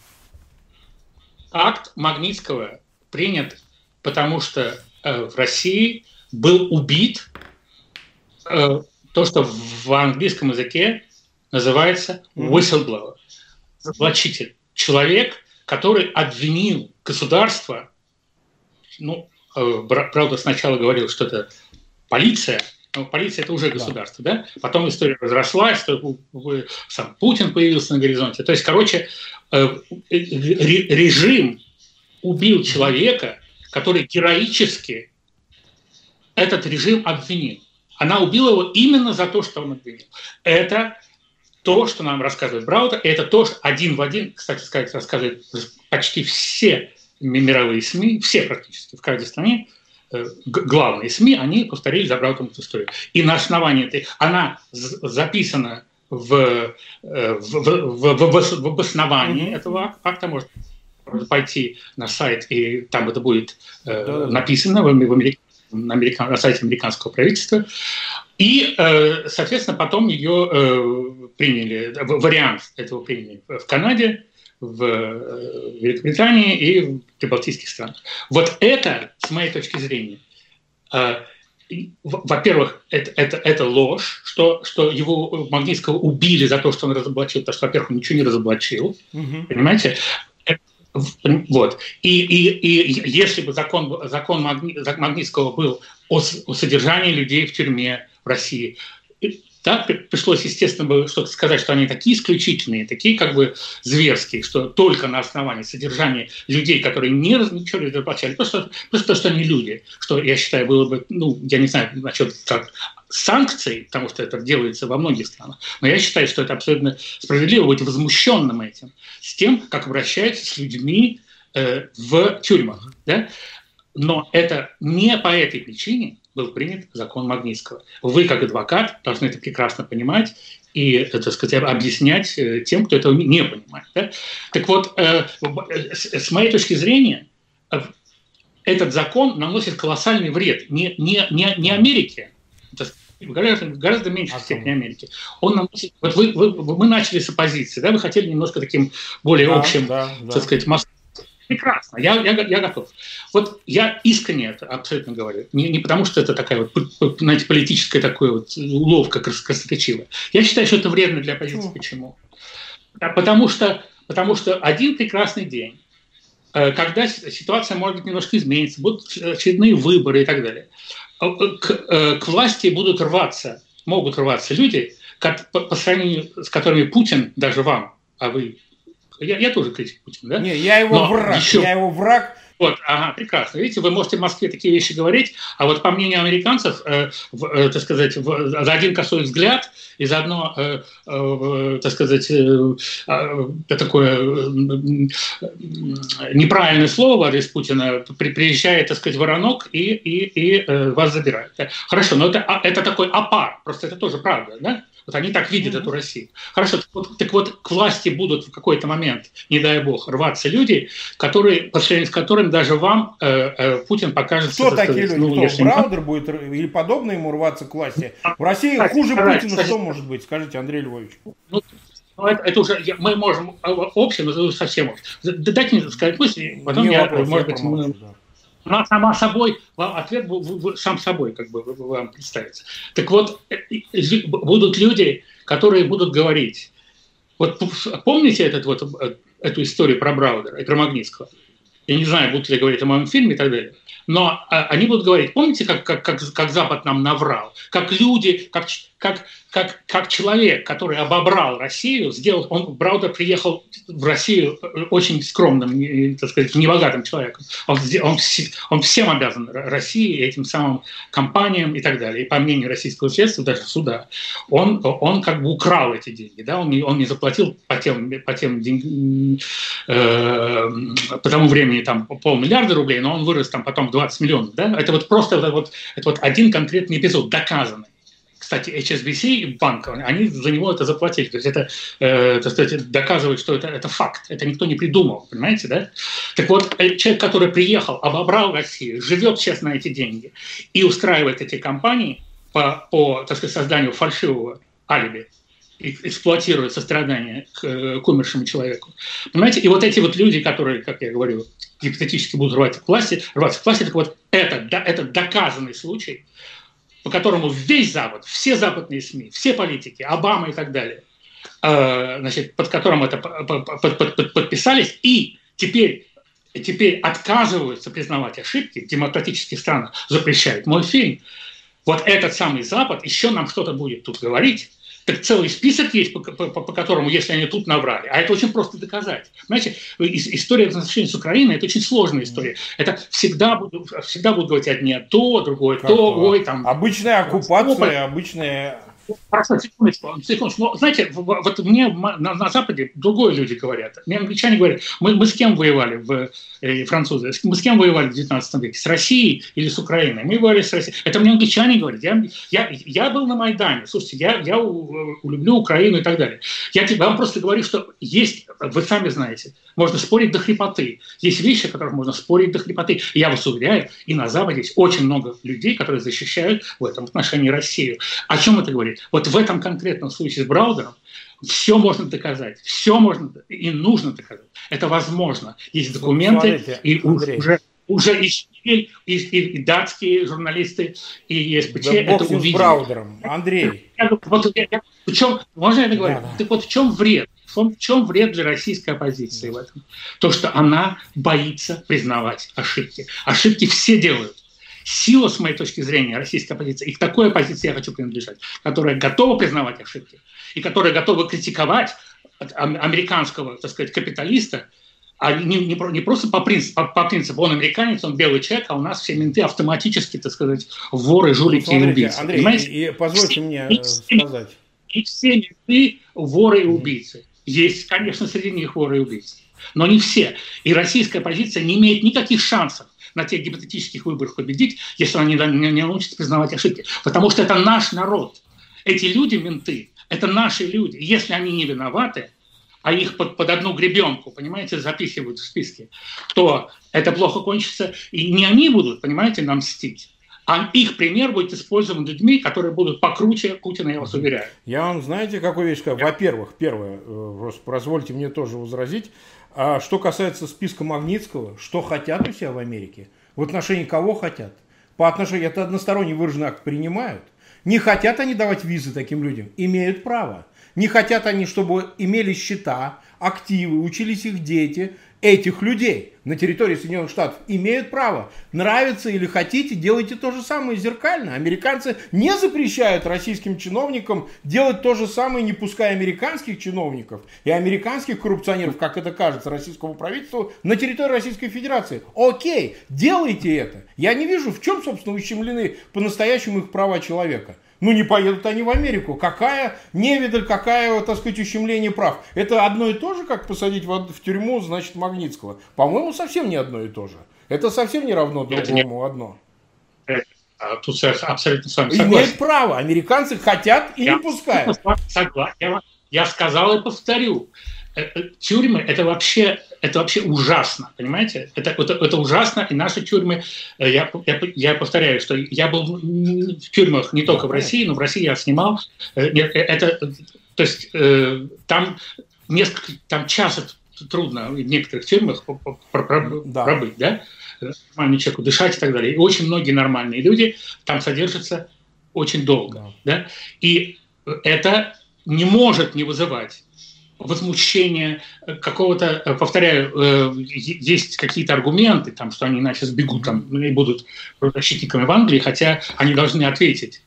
Акт Магнитского принят, потому что э, в России был убит э, то, что в английском языке называется whistleblower, разоблачитель. Человек, который обвинил государство, ну, э, правда, сначала говорил, что это полиция, но полиция это уже государство, да? Потом история разрослась, что сам Путин появился на горизонте. То есть, короче, э, режим убил человека, который героически этот режим обвинил. Она убила его именно за то, что он обвинил. Это то, что нам рассказывает Брауда, это то, что один в один, кстати сказать, рассказывают почти все мировые СМИ, все практически в каждой стране, э, главные СМИ, они повторили за Браутом эту историю. И на основании этой, она записана в, э, в, в, в, в обосновании этого акта, может пойти на сайт, и там это будет э, написано в, в Америке на, американ, на сайте американского правительства. И, э, соответственно, потом ее э, приняли, вариант этого приняли в Канаде, в э, Великобритании и в прибалтийских странах. Вот это, с моей точки зрения, во-первых, это, это, это ложь, что, что его Магнитского убили за то, что он разоблачил, потому что, во-первых, он ничего не разоблачил, угу. понимаете? Вот. И, и, и если бы закон, закон Магнитского был о, о содержании людей в тюрьме России, да, пришлось, естественно, бы что-то сказать, что они такие исключительные, такие как бы зверские, что только на основании содержания людей, которые не, не разоблачали, просто, просто то, что они люди, что, я считаю, было бы, ну, я не знаю насчет как санкций, потому что это делается во многих странах, но я считаю, что это абсолютно справедливо быть возмущенным этим, с тем, как обращаются с людьми э, в тюрьмах. Да? Но это не по этой причине был принят закон Магнитского. Вы, как адвокат, должны это прекрасно понимать и, так сказать, объяснять э, тем, кто этого не понимает. Да? Так вот, э, с моей точки зрения, этот закон наносит колоссальный вред не, не, не, не Америке, гораздо, гораздо меньше а степени Америки. Он наносит, вот вы, вы, мы начали с оппозиции, да, вы хотели немножко таким более да, общим, да, да. так сказать, массовым прекрасно, я, я, я готов. Вот я искренне это абсолютно говорю. Не, не потому, что это такая вот, знаете, политическая такая вот уловка красноречивая. Я считаю, что это вредно для оппозиции. Почему? Потому что, потому что один прекрасный день, э, когда ситуация, может быть, немножко изменится, будут очередные выборы и так далее, э, к, э, к власти будут рваться, могут рваться люди, по, по сравнению с которыми Путин, даже вам, а вы я, я тоже критик Путина, да? Не, я его Но враг, еще... я его враг, вот, ага, прекрасно. Видите, вы можете в Москве такие вещи говорить, а вот по мнению американцев, э, в, э, так сказать, в, за один косой взгляд и за одно, э, э, так сказать, э, э, такое э, неправильное слово в адрес Путина при, приезжает, так сказать, воронок и, и, и э, вас забирает. Хорошо, но это, а, это такой опар, просто это тоже правда, да? Вот они так видят mm-hmm. эту Россию. Хорошо, так вот, так вот к власти будут в какой-то момент, не дай бог, рваться люди, которые, по сравнению с которыми даже вам э, э, Путин покажется... Кто такие люди? Ну, Кто? Браудер будет или подобно ему рваться к власти? В России кстати, хуже кстати, Путина кстати, что может быть? Скажите, Андрей Львович. Ну, ну это, это уже мы можем э, общее, но совсем может. Дайте мне сказать мысли, потом не я, вопрос, может я быть, мы... да. Она сама собой, ответ сам собой как бы вам представится. Так вот, э, будут люди, которые будут говорить, вот помните этот вот, э, эту историю про Браудера и про Магнитского? Я не знаю, будут ли говорить о моем фильме и так далее. Но а, они будут говорить, помните, как, как, как, как Запад нам наврал? Как люди, как, как, как, как человек, который обобрал Россию, сделал, он, Браудер приехал в Россию очень скромным, так сказать, небогатым человеком. Он, он, он всем обязан России, этим самым компаниям и так далее. И по мнению российского следствия, даже суда, он, он как бы украл эти деньги, да, он не, он не заплатил по тем, по тем деньгам, э, по тому времени там полмиллиарда рублей, но он вырос там потом в 20 миллионов, да, это вот просто это вот, это вот один конкретный эпизод, доказанный кстати, HSBC банк, они за него это заплатили. То есть это, э, так сказать, доказывает, что это, это факт. Это никто не придумал, понимаете, да? Так вот, э, человек, который приехал, обобрал Россию, живет сейчас на эти деньги и устраивает эти компании по, по так сказать, созданию фальшивого алиби, эксплуатирует сострадание к, э, к умершему человеку. Понимаете? И вот эти вот люди, которые, как я говорю, гипотетически будут рвать к власти, рваться к власти, так вот, это, да, это доказанный случай, по которому весь Запад, все западные СМИ, все политики, Обама и так далее, э, значит, под которым это подписались, и теперь, теперь отказываются признавать ошибки демократических странах, запрещают мой фильм. Вот этот самый Запад еще нам что-то будет тут говорить, так целый список есть, по, по, по которому, если они тут набрали, а это очень просто доказать. Знаете, история отношений с Украиной – это очень сложная история. Это всегда будут, всегда будут говорить одни то, другое как то, ой, там… Обычная оккупация, обычная Хорошо, секундочку, секундочку. Но, знаете, вот мне на, на Западе другое люди говорят. Мне англичане говорят, мы, мы с кем воевали, в, э, французы, мы с кем воевали в 19 веке? С Россией или с Украиной? Мы воевали с Россией. Это мне англичане говорят. Я, я, я был на Майдане. Слушайте, я, я люблю Украину и так далее. Я вам просто говорю, что есть, вы сами знаете, можно спорить до хрипоты. Есть вещи, о которых можно спорить до хрипоты. Я вас уверяю, и на Западе есть очень много людей, которые защищают в этом отношении Россию. О чем это говорит? Вот в этом конкретном случае с Браудером все можно доказать, все можно и нужно доказать. Это возможно. Есть документы, Смотрите, и Андрей. уже уже и Шпигель, и, и, и датские журналисты, и ЕСПЧ да это увидели. Браудером. Андрей. Вот, я, я, в чем, можно я договорю? Да, да. Так вот в чем вред? В чем вред для российской оппозиции в этом? То, что она боится признавать ошибки. Ошибки все делают. Сила, с моей точки зрения, российской оппозиции, и к такой оппозиции я хочу принадлежать, которая готова признавать ошибки, и которая готова критиковать американского, так сказать, капиталиста, а не, не, не просто по принципу, по, по принципу, он американец, он белый человек, а у нас все менты автоматически, так сказать, воры, жулики ну, и убийцы. Андрей, Понимаете? И, позвольте все, мне и сказать. И все менты воры и убийцы. Есть, конечно, среди них воры и убийцы. Но не все. И российская позиция не имеет никаких шансов на тех гипотетических выборах победить, если она не, не, научится признавать ошибки. Потому что это наш народ. Эти люди, менты, это наши люди. Если они не виноваты, а их под, под одну гребенку, понимаете, запихивают в списки, то это плохо кончится. И не они будут, понимаете, нам мстить, а их пример будет использован людьми, которые будут покруче Путина, я вас уверяю. Я вам, знаете, какую вещь скажу? Во-первых, первое, э, позвольте мне тоже возразить, а что касается списка Магнитского, что хотят у себя в Америке? В отношении кого хотят? По отношению, это односторонний выраженный акт принимают. Не хотят они давать визы таким людям? Имеют право. Не хотят они, чтобы имели счета, активы, учились их дети, этих людей на территории Соединенных Штатов имеют право. Нравится или хотите, делайте то же самое зеркально. Американцы не запрещают российским чиновникам делать то же самое, не пуская американских чиновников и американских коррупционеров, как это кажется российскому правительству, на территории Российской Федерации. Окей, делайте это. Я не вижу, в чем, собственно, ущемлены по-настоящему их права человека. Ну не поедут они в Америку. Какая невидаль, какая, так сказать, ущемление прав. Это одно и то же, как посадить в, тюрьму, значит, Магнитского. По-моему, совсем не одно и то же. Это совсем не равно другому одно. А тут я абсолютно с вами согласен. Имеют право. Американцы хотят и я не пускают. Согласен. Я, я сказал и повторю. Э, э, тюрьмы это вообще это вообще ужасно, понимаете? Это, это, это ужасно, и наши тюрьмы, э, я, я, я повторяю, что я был в тюрьмах не только в России, но в России я снимал. Это, то есть там несколько, там час трудно в некоторых тюрьмах пробыть, да? нормальному человеку дышать и так далее. И очень многие нормальные люди там содержатся очень долго. Да? И это не может не вызывать возмущение какого-то, повторяю, э, есть какие-то аргументы, там, что они иначе сбегут там, и будут защитниками в Англии, хотя они должны ответить.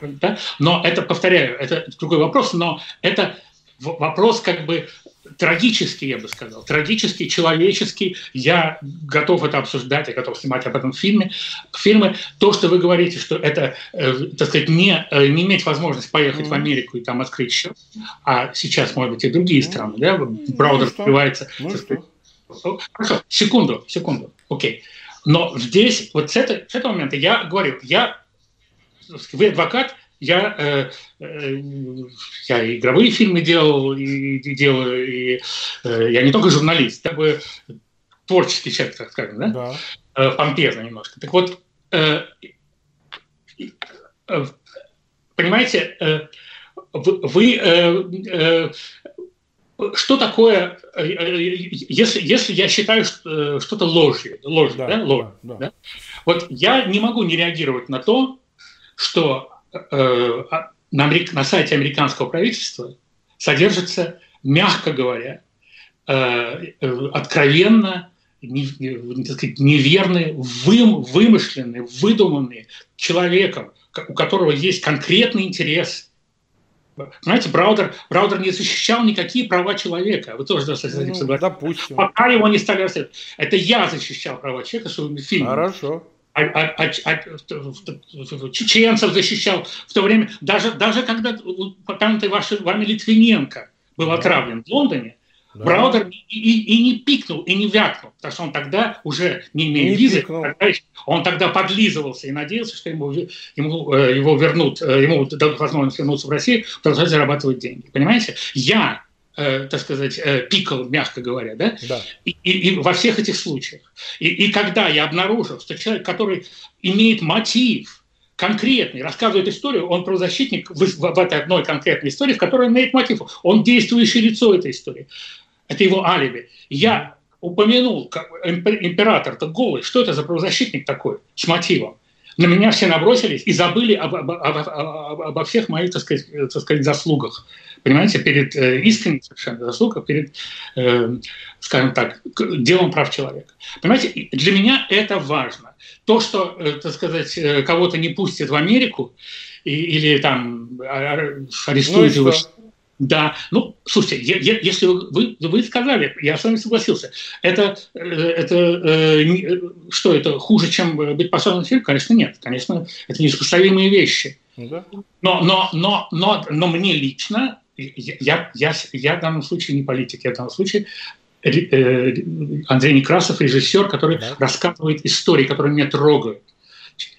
Да? Но это, повторяю, это другой вопрос, но это вопрос как бы трагический, я бы сказал, трагический, человеческий. Я готов это обсуждать, я готов снимать об этом фильме. Фильмы, то, что вы говорите, что это, э, так сказать, не, э, не иметь возможность поехать mm. в Америку и там открыть счет, а сейчас, может быть, и другие mm. страны, да, ну, открывается. Ну, Хорошо, секунду, секунду, окей. Но здесь, вот с, это, с этого момента я говорю, я, вы адвокат, я, э, э, я игровые фильмы делал, и, и делаю, и э, я не только журналист, как бы творческий человек, так скажем, да? да. Э, помпезно немножко. Так вот, э, э, понимаете, э, вы, э, э, что такое, э, э, если, если я считаю э, что-то ложью, ложью, да, да, ложь, да, да. да? Вот я не могу не реагировать на то, что на, америк... на сайте американского правительства содержится, мягко говоря, э, э, откровенно так сказать, неверные, вы, вымышленные, выдуманные человеком, у которого есть конкретный интерес. Понимаете, Браудер, Браудер не защищал никакие права человека. Вы тоже с этим ну, Допустим. Пока его не стали расследовать. Это я защищал права человека своим фильмом. Хорошо а, а, а, чеченцев защищал в то время, даже, даже когда упомянутый ваш, вами Литвиненко был отравлен в Лондоне, да. Браудер и, и, и не пикнул, и не вякнул, потому что он тогда уже не имея не визы, тогда, он тогда подлизывался и надеялся, что ему, ему э, его вернут, э, ему дадут возможность вернуться в Россию, продолжать зарабатывать деньги. Понимаете? Я э, так сказать, э, пикал, мягко говоря, да? да. И, и, и во всех этих случаях. И, и когда я обнаружил, что человек, который имеет мотив, конкретный, рассказывает историю, он правозащитник в, в, в этой одной конкретной истории, в которой он имеет мотив. Он действующее лицо этой истории. Это его алиби. Я упомянул, как император-то голый, что это за правозащитник такой с мотивом. На меня все набросились и забыли об, об, об, об, обо всех моих, так сказать, так сказать заслугах понимаете, перед э, искренней совершенно заслугой, перед, э, скажем так, делом прав человека. Понимаете, для меня это важно. То, что, э, так сказать, кого-то не пустят в Америку и, или там арестуют ну его. Да, ну, слушайте, я, я, если вы, вы сказали, я с вами согласился, это, это э, что, это хуже, чем быть посаженным в фильм? Конечно, нет. Конечно, это несопоставимые вещи. Ну да. Но, но, но, но, но мне лично я, я, я в данном случае не политик, я в данном случае э, Андрей Некрасов, режиссер, который да. рассказывает истории, которые меня трогают.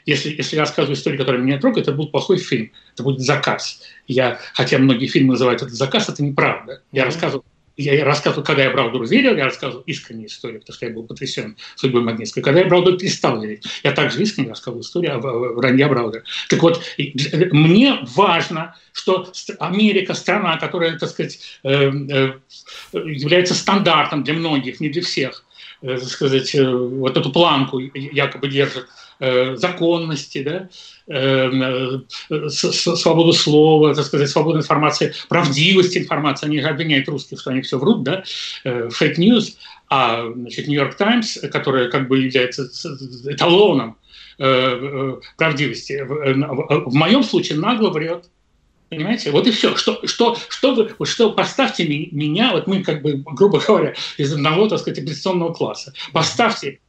Если, если я рассказываю истории, которые меня трогают, это будет плохой фильм, это будет заказ. Я, хотя многие фильмы называют это заказ, это неправда. Я mm-hmm. рассказываю я рассказывал, когда я Браудеру верил, я рассказывал искреннюю историю, потому что я был потрясен судьбой Магнитского. Когда я Браудеру перестал верить, я также искренне рассказывал историю о вранье Браудера. Так вот, мне важно, что Америка, страна, которая, так сказать, э, э, является стандартом для многих, не для всех, э, так сказать, вот эту планку якобы держит законности, да, Эм, э, свободу слова, так сказать, свободу информации, правдивость информации. Они же обвиняют русских, что они все врут, да, fake news. А, значит, Нью-Йорк Таймс, которая как бы является эталоном э, э, правдивости, в моем случае нагло врет. Понимаете? Вот и все. Что, что, что, вы, что поставьте меня, вот мы как бы, грубо говоря, из одного, так сказать, оппозиционного класса. Поставьте Э, э,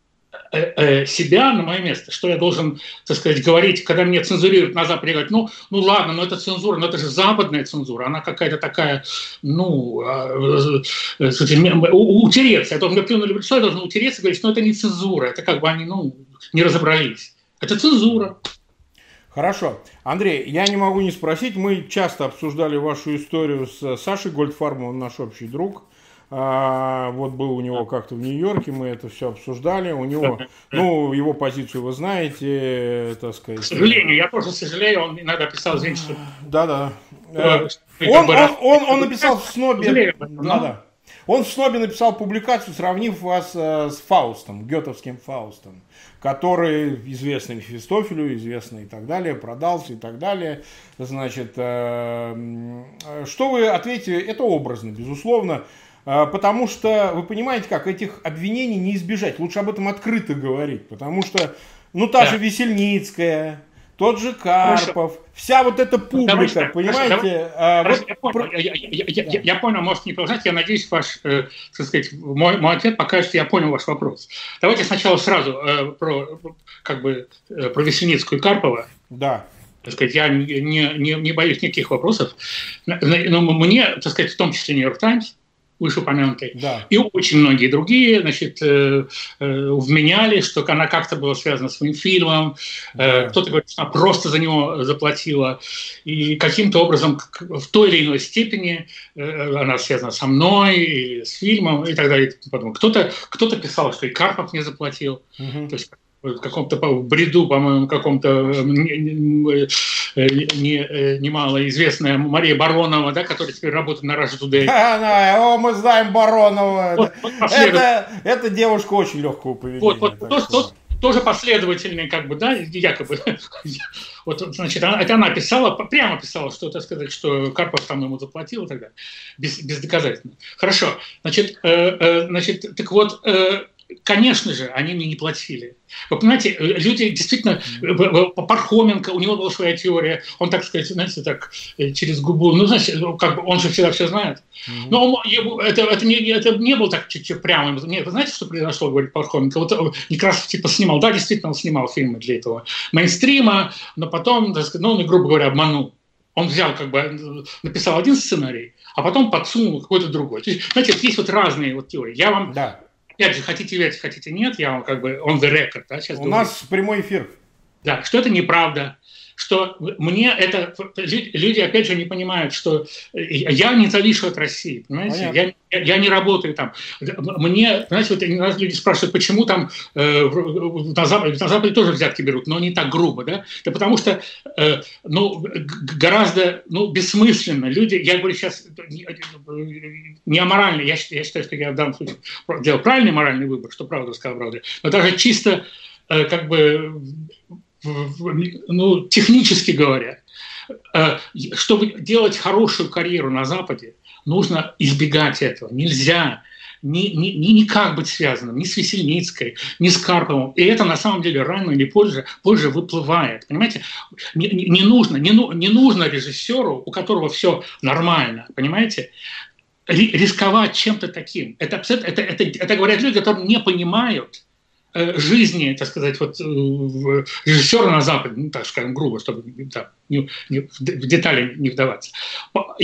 себя на мое место, что я должен, так сказать, говорить, когда меня цензурируют на Западе, говорить, ну, ну ладно, но это цензура, но это же западная цензура, она какая-то такая, ну, э, утереться. Я должен мне плюнули в лицо, я должен утереться и говорить, ну это не цензура, это как бы они, ну, не разобрались. Это цензура. Хорошо. Андрей, я не могу не спросить, мы часто обсуждали вашу историю с Сашей Гольдфармом, он наш общий друг. А, вот был у него как-то в Нью-Йорке, мы это все обсуждали. У него, ну, его позицию вы знаете, так сказать. К сожалению, я тоже сожалею, он иногда писал, извините, что... Да-да. Э, он, он, он, он написал в снобе. Да-да. Он в СНОБе написал публикацию, сравнив вас э, с Фаустом, гетовским Фаустом, который известный Мефистофелю, известный и так далее, продался и так далее. Значит, э, что вы ответите? Это образно, безусловно. Э, потому что, вы понимаете как, этих обвинений не избежать. Лучше об этом открыто говорить. Потому что, ну, та да. же Весельницкая, тот же Карпов, Хорошо. вся вот эта публика, Хорошо. понимаете? А, Хорошо. Вот, я, понял, я, я, я, я, я понял, может не продолжать, я надеюсь, ваш, э, так сказать, мой, мой ответ покажет, что я понял ваш вопрос. Давайте сначала сразу э, про, как бы, э, про Весельницкую и Карпова. Да. Так сказать, я не, не, не боюсь никаких вопросов. Но мне, так сказать, в том числе Нью-Йорк Таймс, вышеупомянутой. Да. И очень многие другие значит, э, э, вменяли, что она как-то была связана с своим фильмом. Э, да. Кто-то говорит, что она просто за него заплатила. И каким-то образом в той или иной степени она связана со мной, или с фильмом и так далее. Кто-то кто писал, что и Карпов не заплатил. Угу. То есть в каком-то бреду, по-моему, каком-то э, не, не, э, немало известная Мария Баронова, да, которая теперь работает на Russia Today. О, мы знаем Баронова. Вот, вот это, это девушка очень легкого поведения. Вот, вот, тот, тот, тоже последовательный, как бы, да, якобы. вот, значит, она, это она писала, прямо писала, что, так сказать, что Карпов там ему заплатил и так далее, без, бездоказательно. Хорошо, значит, э, э, значит, так вот, э, Конечно же, они мне не платили. Вы понимаете, люди действительно... Пархоменко, у него была своя теория, он, так сказать, знаете, так э, через губу, ну, знаете, ну, как бы он же всегда все знает. Но он, это, это, не, это не было так чуть-чуть прямо. Нет, вы знаете, что произошло, говорит Пархоменко? Вот он Некрасов типа снимал, да, действительно, он снимал фильмы для этого мейнстрима, но потом, так сказать, ну, он, грубо говоря, обманул. Он взял, как бы, написал один сценарий, а потом подсунул какой-то другой. То есть, знаете, есть вот разные вот теории. Я вам да опять же, хотите верить, хотите нет, я вам как бы on the record, да, сейчас У говорю. нас прямой эфир. Да, что это неправда, что мне это... Люди, опять же, не понимают, что я не завишу от России, понимаете? Я, я, я не работаю там. Мне, знаете, вот иногда люди спрашивают, почему там э, на, Западе, на Западе тоже взятки берут, но не так грубо, да? Да потому что, э, ну, гораздо, ну, бессмысленно. Люди, я говорю сейчас не, не аморально, я, я считаю, что я в данном случае делал правильный моральный выбор, что правда сказал правда, но даже чисто э, как бы ну, технически говоря, э, чтобы делать хорошую карьеру на Западе, нужно избегать этого. Нельзя ни, ни, ни, никак быть связанным ни с Весельницкой, ни с Карповым. И это на самом деле рано или позже, позже выплывает. Понимаете? Не, не, нужно, не, не нужно режиссеру, у которого все нормально, понимаете, рисковать чем-то таким. Это, это, это, это говорят люди, которые не понимают, жизни, так сказать, вот э, режиссера на Западе, ну, так скажем, грубо, чтобы да, не, не, в детали не вдаваться.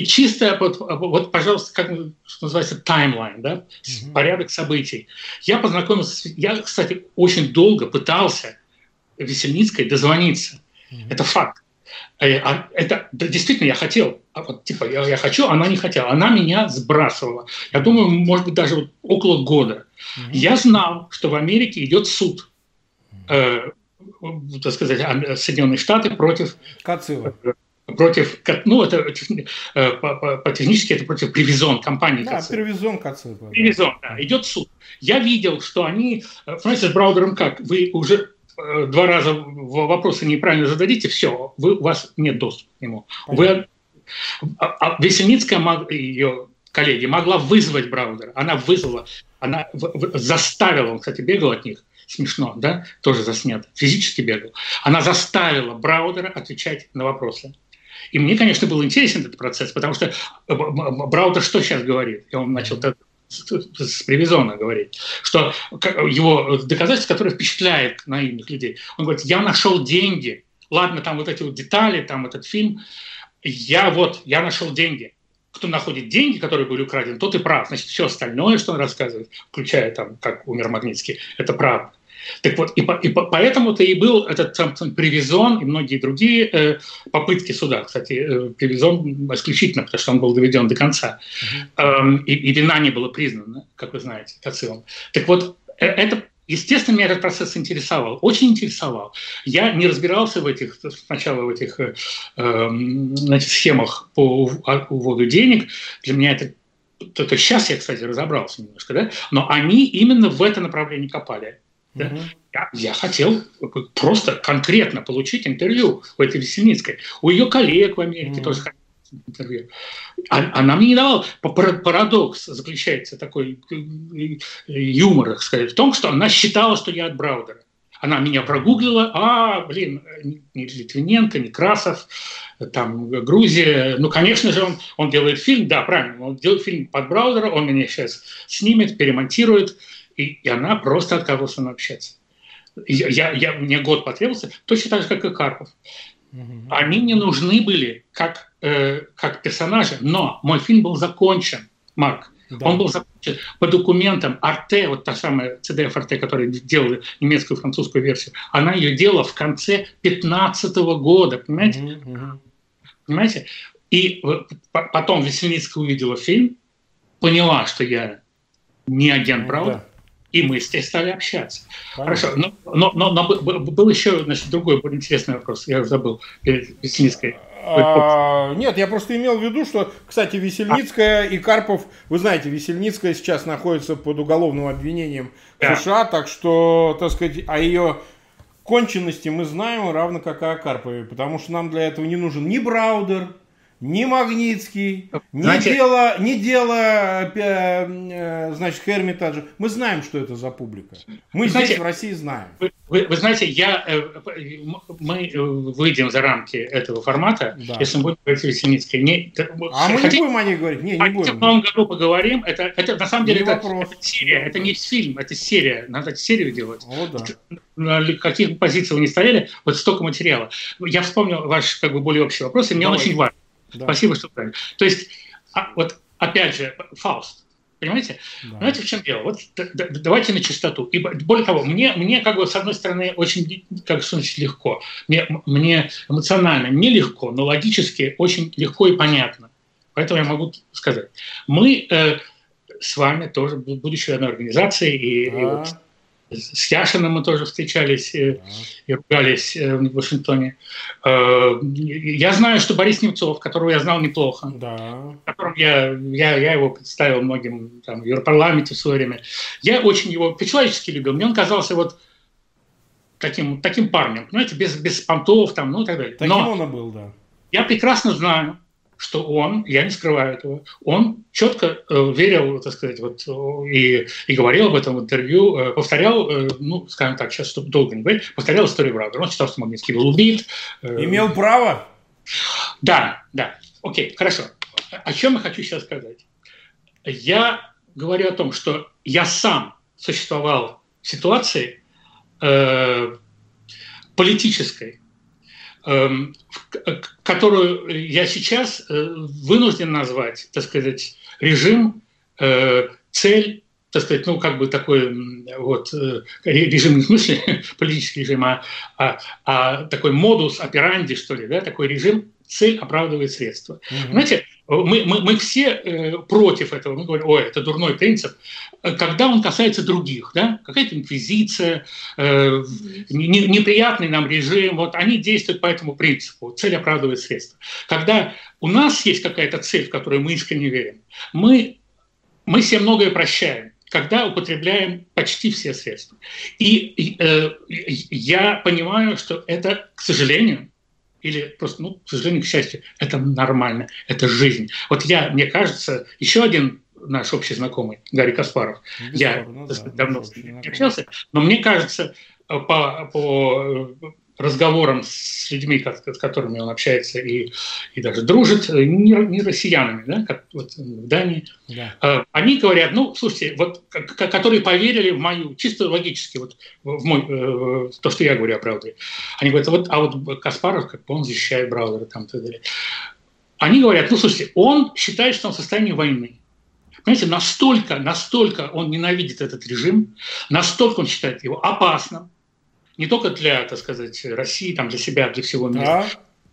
Чисто, вот, вот пожалуйста, как что называется, таймлайн, да, mm-hmm. порядок событий. Я познакомился, я, кстати, очень долго пытался Весельницкой дозвониться. Mm-hmm. Это факт. Э, а это да, действительно я хотел, а вот, типа я, я хочу, она не хотела, она меня сбрасывала. Я думаю, может быть даже вот около года. Угу. Я знал, что в Америке идет суд, э, так сказать, Соединенные Штаты против Кацила. Э, против, ну, это э, по, по, технически это против Привизон компании. Да, Привизон Кацил. Привизон, да. Идет суд. Я видел, что они, понимаете, с Браудером как, вы уже Э, два раза вопросы неправильно зададите, все, вы, у вас нет доступа к нему. Вы, а, а Весельницкая, ее коллеги, могла вызвать Браудера. Она вызвала, она заставила, он, кстати, бегал от них, смешно, да, тоже заснято, физически бегал. Она заставила Браудера отвечать на вопросы. И мне, конечно, был интересен этот процесс, потому что Браудер что сейчас говорит? И он начал с Привизона говорить, что его доказательства, которые впечатляют наивных людей. Он говорит, я нашел деньги, ладно, там вот эти вот детали, там этот фильм, я вот, я нашел деньги. Кто находит деньги, которые были украдены, тот и прав. Значит, все остальное, что он рассказывает, включая там, как умер Магнитский, это правда. Так вот, и, по, и по, поэтому-то и был этот там, Привизон и многие другие э, попытки суда. Кстати, э, Привизон исключительно, потому что он был доведен до конца. Uh-huh. Э, и, и вина не была признана, как вы знаете, Кацилом. Так вот, э, это Естественно, меня этот процесс интересовал, очень интересовал. Я не разбирался в этих, сначала в этих э, значит, схемах по уводу денег. Для меня это только сейчас я, кстати, разобрался немножко, да, но они именно в это направление копали. Да? Угу. Я, я хотел просто конкретно получить интервью у этой Весельницкой. У ее коллег в Америке угу. тоже интервью. А, она мне не давала. Парадокс заключается такой э, юмор, так сказать, в том, что она считала, что я от Браудера. Она меня прогуглила, а, блин, не Литвиненко, не Красов, там Грузия. Ну, конечно же, он, он делает фильм, да, правильно, он делает фильм под Браудера, он меня сейчас снимет, перемонтирует, и, и она просто отказалась со мной общаться. Я, я, я, мне год потребовался, точно так же, как и Карпов. Угу. Они не нужны были как, э, как персонажи, но мой фильм был закончен, Марк. Да. Он был закончен по документам Арте, вот та самая CDF Арте, которая делала немецкую и французскую версию, она ее делала в конце 15 года, понимаете? Mm-hmm. Понимаете? И потом Весельницкая увидела фильм, поняла, что я не агент ну Брауда, да. И мы с ней стали общаться. Понятно. Хорошо, но, но, но, но был еще значит, другой, более интересный вопрос, я забыл перед Весельницкой. А, нет, я просто имел в виду, что, кстати, Весельницкая и Карпов, вы знаете, Весельницкая сейчас находится под уголовным обвинением в США, так что, так сказать, о ее конченности мы знаем, равно как и о Карпове, потому что нам для этого не нужен ни Браудер, ни Магнитский, Знаете, не дело, не дело, э, значит, Хермитаджа. Мы знаем, что это за публика. Мы знаете, здесь в России знаем. Вы, вы, вы знаете, я, э, мы выйдем за рамки этого формата, да. если мы будем говорить о Весельницкой. Не, а мы не будем о ней говорить? Не, не будем. В новом году поговорим. Это, это на самом деле это, это серия, это не фильм, это серия. Надо серию делать. О, да. На каких позициях вы не стояли, вот столько материала. Я вспомнил ваш как бы более общий вопрос, и мне Давай. очень важно. Да. Спасибо, что правильно. То есть, а, вот опять же, Фауст, Понимаете? Да. Понимаете, в чем дело? Вот давайте на чистоту. И более того, мне, мне как бы с одной стороны очень как сказать, легко. Мне, мне эмоционально нелегко, но логически очень легко и понятно. Поэтому я могу сказать. Мы э, с вами тоже, будучи одной организацией, и, да. и вот с Яшиным мы тоже встречались э, и ругались э, в Вашингтоне. Э, я знаю, что Борис Немцов, которого я знал неплохо, да. которым я, я, я его представил многим там, в Европарламенте в свое время, я очень его по-человечески любил. Мне он казался вот таким, таким парнем, понимаете, без, без понтов там, ну и так далее. Таким Но он и был, да. Я прекрасно знаю, что он, я не скрываю этого, он четко э, верил, так сказать, вот, и, и говорил об этом в интервью, э, повторял, э, ну, скажем так, сейчас, чтобы долго не говорить, повторял историю Браудера. Он считал, что Магнитский был убит. Э, Имел право? Да, да. Окей, хорошо. О чем я хочу сейчас сказать? Я говорю о том, что я сам существовал в ситуации э, политической, которую я сейчас э, вынужден назвать, так сказать, режим, э, цель, так сказать, ну, как бы такой вот э, режим не в смысле политический режим, а, а, а такой модус операнди, что ли, да, такой режим, цель оправдывает средства. Угу. Знаете, мы, мы, мы все э, против этого, мы говорим, ой, это дурной принцип, когда он касается других, да, какая-то инквизиция, э, не, неприятный нам режим, вот они действуют по этому принципу, цель оправдывает средства. Когда у нас есть какая-то цель, в которую мы искренне верим, мы, мы себе многое прощаем, когда употребляем почти все средства. И э, я понимаю, что это, к сожалению, или просто, ну, к сожалению, к счастью, это нормально, это жизнь. Вот я, мне кажется, еще один наш общий знакомый Гарри Каспаров, Бесспорно, я ну, да, давно с ним общался, но мне кажется, по, по разговорам с людьми, с которыми он общается и, и даже дружит, не, не россиянами, да, как вот в Дании, да. Э, они говорят, ну, слушайте, вот, которые поверили в мою, чисто логически, вот, в мой, э, то, что я говорю о Браудере. Они говорят, вот, а вот Каспаров, как бы он защищает Браудера, там, и так далее. Они говорят, ну, слушайте, он считает, что он в состоянии войны. Понимаете, настолько, настолько он ненавидит этот режим, настолько он считает его опасным, не только для, так сказать, России, там, для себя, для всего мира, да.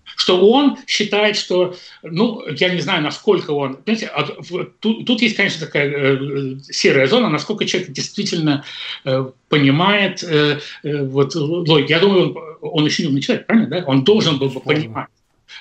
что он считает, что, ну, я не знаю, насколько он, понимаете, а тут, тут есть, конечно, такая э, серая зона, насколько человек действительно э, понимает, э, э, вот, логику. Я думаю, он, он очень умный человек, правильно, да? Он должен был бы понимать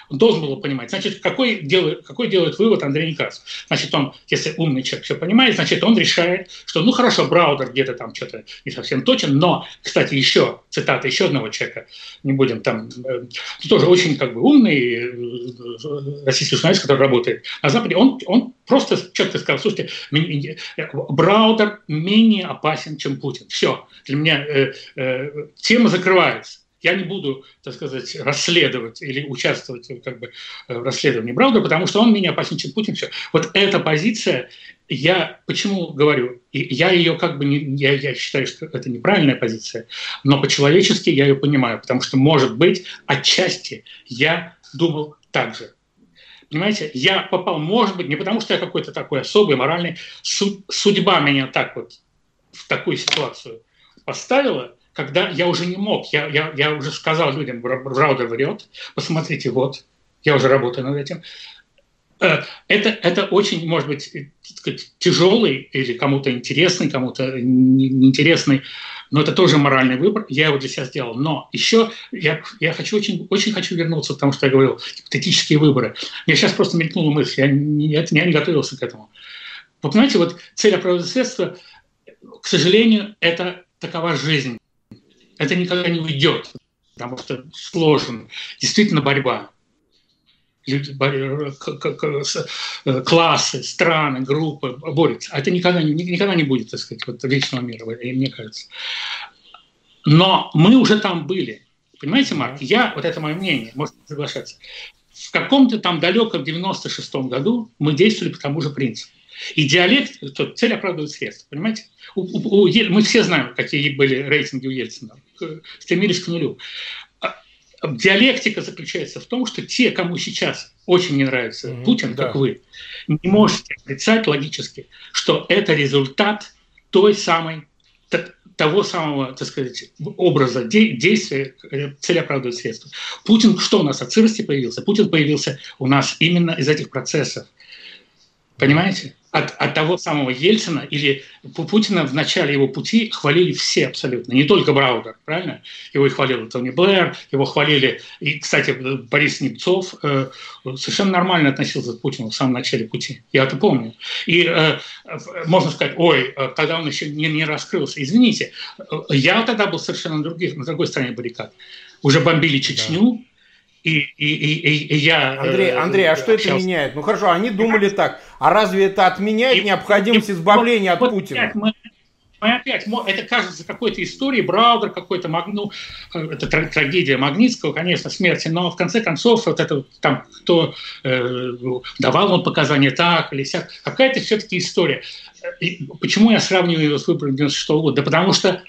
Он должен был понимать. Значит, какой делает, какой делает вывод Андрей Некрасов? Значит, он, если умный человек все понимает, значит, он решает, что, ну, хорошо, Браудер где-то там что-то не совсем точен, но, кстати, еще цитата еще одного человека, не будем там, э, тоже очень как бы умный э, российский журналист, который работает на Западе, он, он просто четко сказал, слушайте, Браудер менее опасен, чем Путин. Все, для меня э, э, тема закрывается я не буду, так сказать, расследовать или участвовать как бы, э, в расследовании Брауда, потому что он опасен, чем Путин. Все. Вот эта позиция, я почему говорю, я ее как бы не, я, я считаю, что это неправильная позиция, но по-человечески я ее понимаю, потому что, может быть, отчасти я думал так же. Понимаете, я попал, может быть, не потому что я какой-то такой особый, моральный, судьба меня так вот в такую ситуацию поставила, когда я уже не мог, я, я, я уже сказал людям, Браудер врет, посмотрите, вот, я уже работаю над этим. Э, это, это очень, может быть, сказать, тяжелый или кому-то интересный, кому-то неинтересный, но это тоже моральный выбор, я его для себя сделал. Но еще я, я хочу очень, очень хочу вернуться к тому, что я говорил, этические выборы. Мне сейчас просто мелькнула мысль, я не, я не готовился к этому. Вы понимаете, вот цель оправдывает средства, к сожалению, это такова жизнь это никогда не уйдет, потому что сложен. Действительно борьба. Люди, э, классы, страны, группы борются. А это никогда, никогда не будет, так сказать, вот вечного мира, мне кажется. Но мы уже там были. Понимаете, Марк? Я, вот это мое мнение, можете соглашаться. В каком-то там далеком 96-м году мы действовали по тому же принципу. И диалект, то цель оправдывает средства, понимаете? У, у, у, мы все знаем, какие были рейтинги у Ельцина, стремились к нулю. А, диалектика заключается в том, что те, кому сейчас очень не нравится mm-hmm, Путин, да. как вы, не можете отрицать логически, что это результат той самой того самого, так сказать, образа действия, э, цель оправдывает средства. Путин, что у нас от сырости появился? Путин появился у нас именно из этих процессов. Понимаете? От, от того самого Ельцина или Путина в начале его пути хвалили все абсолютно, не только Браудер, правильно? Его и хвалил Тони Блэр, его хвалили, и, кстати, Борис Немцов э, совершенно нормально относился к Путину в самом начале пути, я это помню. И э, можно сказать, ой, э, тогда он еще не, не раскрылся. Извините, э, я тогда был совершенно других, на другой стороне баррикад. Уже бомбили Чечню, да и, и, и, и я... Андрей, э, Андрей, а что общался. это меняет? Ну хорошо, они думали так. А разве это отменяет и, необходимость и, избавления вот, от Путина? Мы, мы опять, это кажется какой-то историей, Браудер какой-то, ну, это трагедия Магнитского, конечно, смерти, но в конце концов вот это там, кто э, давал он показания так или сяк, какая-то все-таки история. И почему я сравниваю его с выбором 96 -го года? Да потому что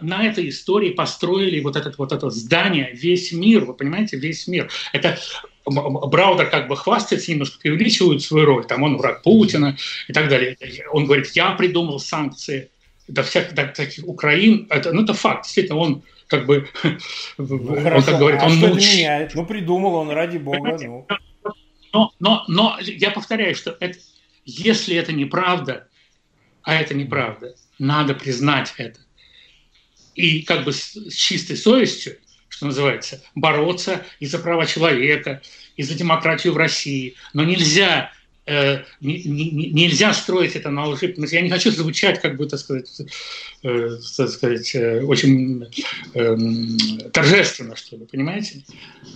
на этой истории построили вот, этот, вот это здание, весь мир, вы понимаете, весь мир. Это Браудер как бы хвастается, немножко преувеличивает свою роль, там он враг Путина и так далее. Он говорит, я придумал санкции до всех до таких Украин. Это, ну, это факт, действительно, он как бы, ну, он хорошо. как говорит, а он что научил. Ну, придумал он, ради бога. Ну. Но, но, но я повторяю, что это, если это неправда, а это неправда, надо признать это и как бы с чистой совестью, что называется, бороться и за права человека, и за демократию в России. Но нельзя э, не, не, нельзя строить это на лжи. Я не хочу звучать, как так сказать, э, так сказать э, очень э, торжественно, что ли, понимаете?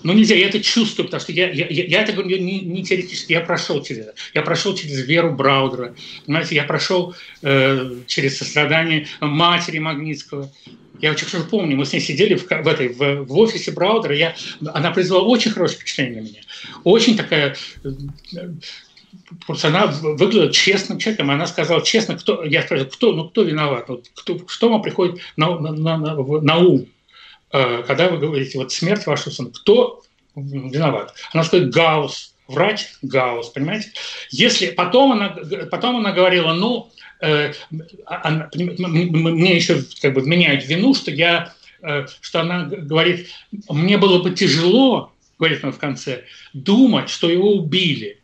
Но нельзя, я это чувствую, потому что я, я, я это говорю не, не теоретически, я прошел через это. Я прошел через веру Браудера, понимаете, я прошел э, через сострадание матери Магнитского, я очень хорошо помню, мы с ней сидели в, в, этой, в, в офисе Браудера, я, она произвела очень хорошее впечатление на меня. Очень такая... Она выглядела честным человеком, она сказала честно, кто, я спросил, кто, ну, кто виноват, вот, кто, что вам приходит на, на, на, на, ум, э, когда вы говорите, вот смерть вашего сына, кто виноват? Она сказала, Гаусс, врач Гаусс, понимаете? Если потом она, потом она говорила, ну, Э, она, мне еще как бы меняют вину, что я, э, что она говорит, мне было бы тяжело, говорит она в конце, думать, что его убили.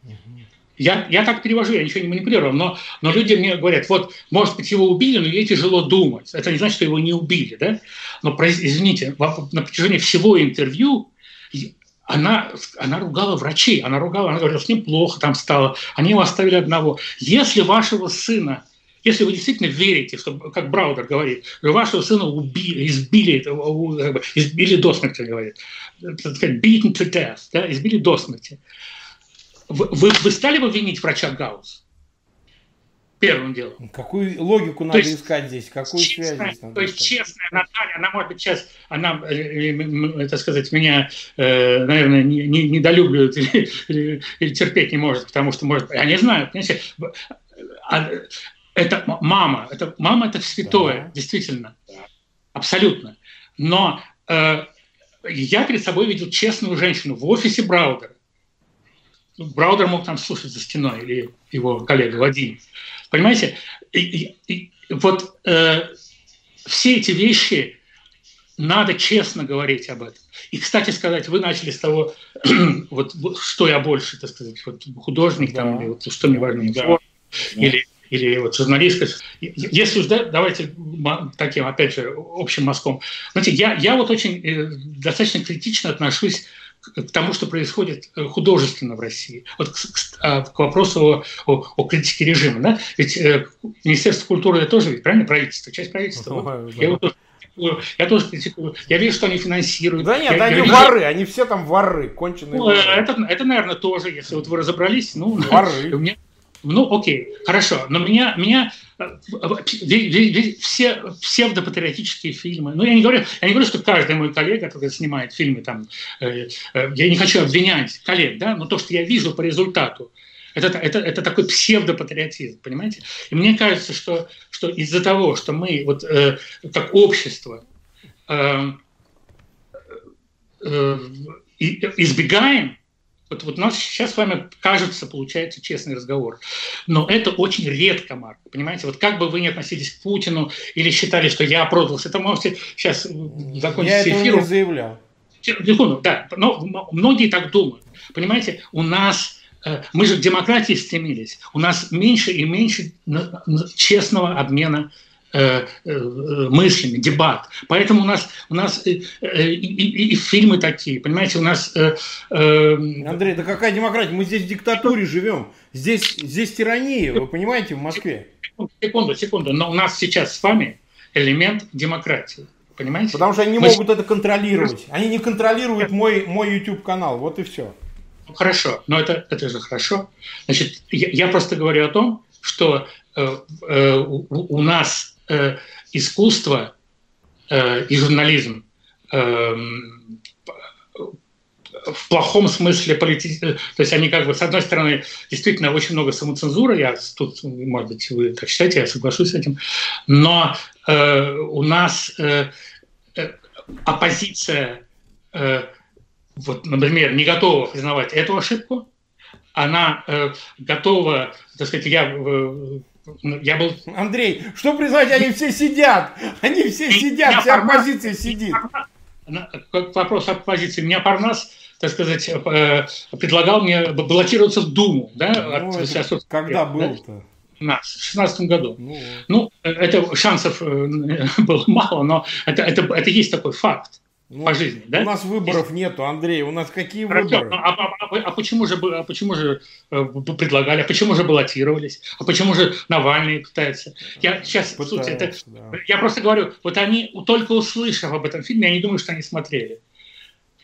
Я, я так перевожу, я ничего не манипулирую, но, но люди мне говорят, вот, может быть, его убили, но ей тяжело думать. Это не значит, что его не убили, да? Но, извините, на протяжении всего интервью она, она ругала врачей, она ругала, она говорила, с ним плохо там стало, они его оставили одного. Если вашего сына если вы действительно верите, что, как Браудер говорит, что вашего сына убили, избили, избили до смерти, говорит, beaten to death, да, избили до смерти, вы, вы, стали бы винить врача Гаусс? Первым делом. Какую логику надо есть, искать здесь? Какую честная, связь здесь надо То есть искать? честная Наталья, она может быть сейчас, она, это сказать, меня, наверное, не, не, недолюбливает или, или, или терпеть не может, потому что, может, они знают, понимаете, а, это мама, это мама это святое, да. действительно, абсолютно. Но э, я перед собой видел честную женщину в офисе Браудера. Браудер мог там слушать за стеной или его коллега Вадим. Понимаете? И, и, и вот э, все эти вещи надо честно говорить об этом. И, кстати сказать, вы начали с того, вот, что я больше, так сказать, вот, художник да. там, или вот, что мне важнее, да. или или вот журналистка. Если уж, да, давайте таким, опять же, общим мазком. Знаете, я, я вот очень э, достаточно критично отношусь к тому, что происходит э, художественно в России. Вот к, к, а, к вопросу о, о, о критике режима. Да? Ведь э, Министерство культуры это тоже, ведь, правильно, правительство, часть правительства. Ну, да. Я, тоже критикую. Я вижу, что они финансируют. Да нет, я, они я, воры, они все там воры, конченые ну, воры. Это, это, наверное, тоже, если вот вы разобрались, ну, воры. у меня, ну, окей, хорошо, но меня, меня э, все псевдопатриотические фильмы, ну, я не говорю, я не говорю, что каждый мой коллега, который снимает фильмы, там, э, э, я не хочу обвинять коллег, да, но то, что я вижу по результату, это, это, это такой псевдопатриотизм, понимаете? И мне кажется, что, что из-за того, что мы вот э, как общество э, э, избегаем вот, вот у нас сейчас с вами кажется, получается честный разговор. Но это очень редко, Марк. Понимаете, вот как бы вы ни относились к Путину или считали, что я продался, это можете сейчас закончить я эфир. Я не заявлял. Секунду, да, но многие так думают. Понимаете, у нас э, мы же к демократии стремились. У нас меньше и меньше честного обмена Э, э, мыслями, дебат. Поэтому у нас, у нас и, и, и, и фильмы такие, понимаете, у нас... Э, э, Андрей, да какая демократия? Мы здесь в диктатуре живем. Здесь, здесь тирания, вы понимаете, в Москве. Секунду, секунду. Но у нас сейчас с вами элемент демократии. Понимаете? Потому что они не Мы... могут это контролировать. Они не контролируют мой, мой YouTube-канал. Вот и все. Ну, хорошо, но это, это же хорошо. Значит, я, я просто говорю о том, что э, э, у, у нас э, искусство э, и журнализм э, в плохом смысле полити... то есть они как бы с одной стороны действительно очень много самоцензуры, я тут, может быть, вы так считаете, я соглашусь с этим, но э, у нас э, оппозиция, э, вот, например, не готова признавать эту ошибку, она э, готова, так сказать, я э, я был... Андрей, что признать, они все сидят. Они все сидят, вся оппозиция сидит. Вопрос оппозиции. Меня Парнас, так сказать, э, предлагал мне баллотироваться в Думу. Да, ну, от, это когда был-то? в 2016 году. Ну, ну, это шансов э, было мало, но это, это, это есть такой факт ну, по жизни. Да? У нас выборов Есть... нету, Андрей. У нас какие Хорошо, выборы? А, а, а, а почему же, а почему же э, предлагали? А почему же баллотировались? А почему же Навальный пытается? Я сейчас, пытается, суть, это, да. я просто говорю, вот они только услышав об этом фильме, я не думаю, что они смотрели.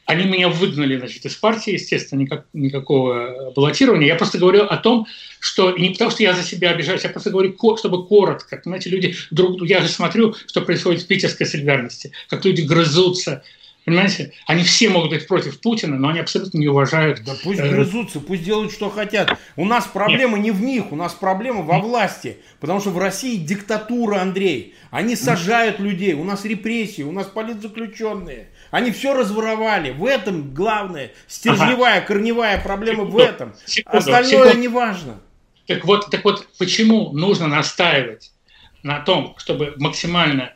Они меня выгнали, значит, из партии, естественно, никак, никакого баллотирования. Я просто говорю о том, что не потому, что я за себя обижаюсь, я просто говорю, чтобы коротко. Понимаете, люди друг я же смотрю, что происходит в питерской солидарности, как люди грызутся, Понимаете? Они все могут быть против Путина, но они абсолютно не уважают. Да пусть э, грызутся, пусть делают, что хотят. У нас проблема Нет. не в них, у нас проблема во власти. Потому что в России диктатура, Андрей. Они сажают людей, у нас репрессии, у нас политзаключенные. Они все разворовали. В этом главное, стержневая, ага. корневая проблема секунду, в этом. Секунду, Остальное секунду. не важно. Так вот, так вот, почему нужно настаивать на том, чтобы максимально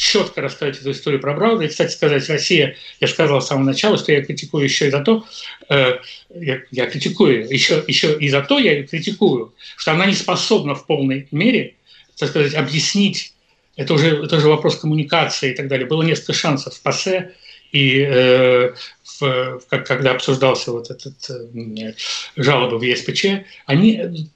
четко рассказать эту историю про Брауда. И, кстати сказать, Россия, я сказал с самого начала, что я критикую еще и за то, э, я, я критикую, еще, еще и за то я ее критикую, что она не способна в полной мере, так сказать, объяснить, это уже, это уже вопрос коммуникации и так далее. Было несколько шансов в ПАСЕ, и э, в, как, когда обсуждался вот этот э, жалобы в ЕСПЧ, они,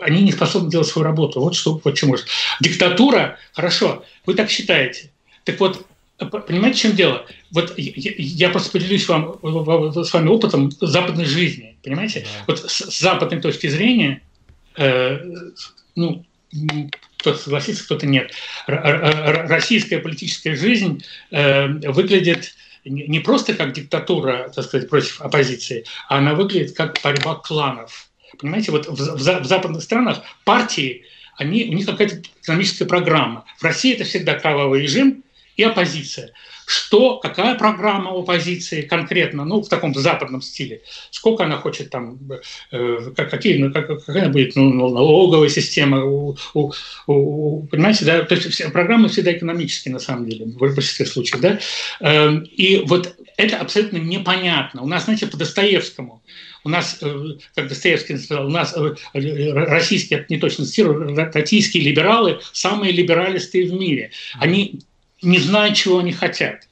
они не способны делать свою работу. Вот что, вот чему. Диктатура, хорошо, вы так считаете. Так вот, понимаете, в чем дело? Вот я, я просто поделюсь вам, с вами опытом западной жизни, понимаете? Да. Вот с, с западной точки зрения, э, ну, кто-то согласится, кто-то нет. Российская политическая жизнь э, выглядит не просто как диктатура, так сказать, против оппозиции, а она выглядит как борьба кланов. Понимаете, вот в, в, в западных странах партии, они, у них какая-то экономическая программа. В России это всегда кровавый режим и оппозиция. Что, какая программа оппозиции конкретно, ну, в таком западном стиле, сколько она хочет там, э, какие, ну, как, какая будет ну, налоговая система, у, у, у, понимаете, да, то есть все, программы всегда экономические на самом деле, в большинстве случаев, да, э, и вот это абсолютно непонятно. У нас, знаете, по Достоевскому, у нас, э, как Достоевский сказал, у нас э, российские, не точно цитирую, российские либералы самые либералистые в мире. Они не знают, чего они хотят.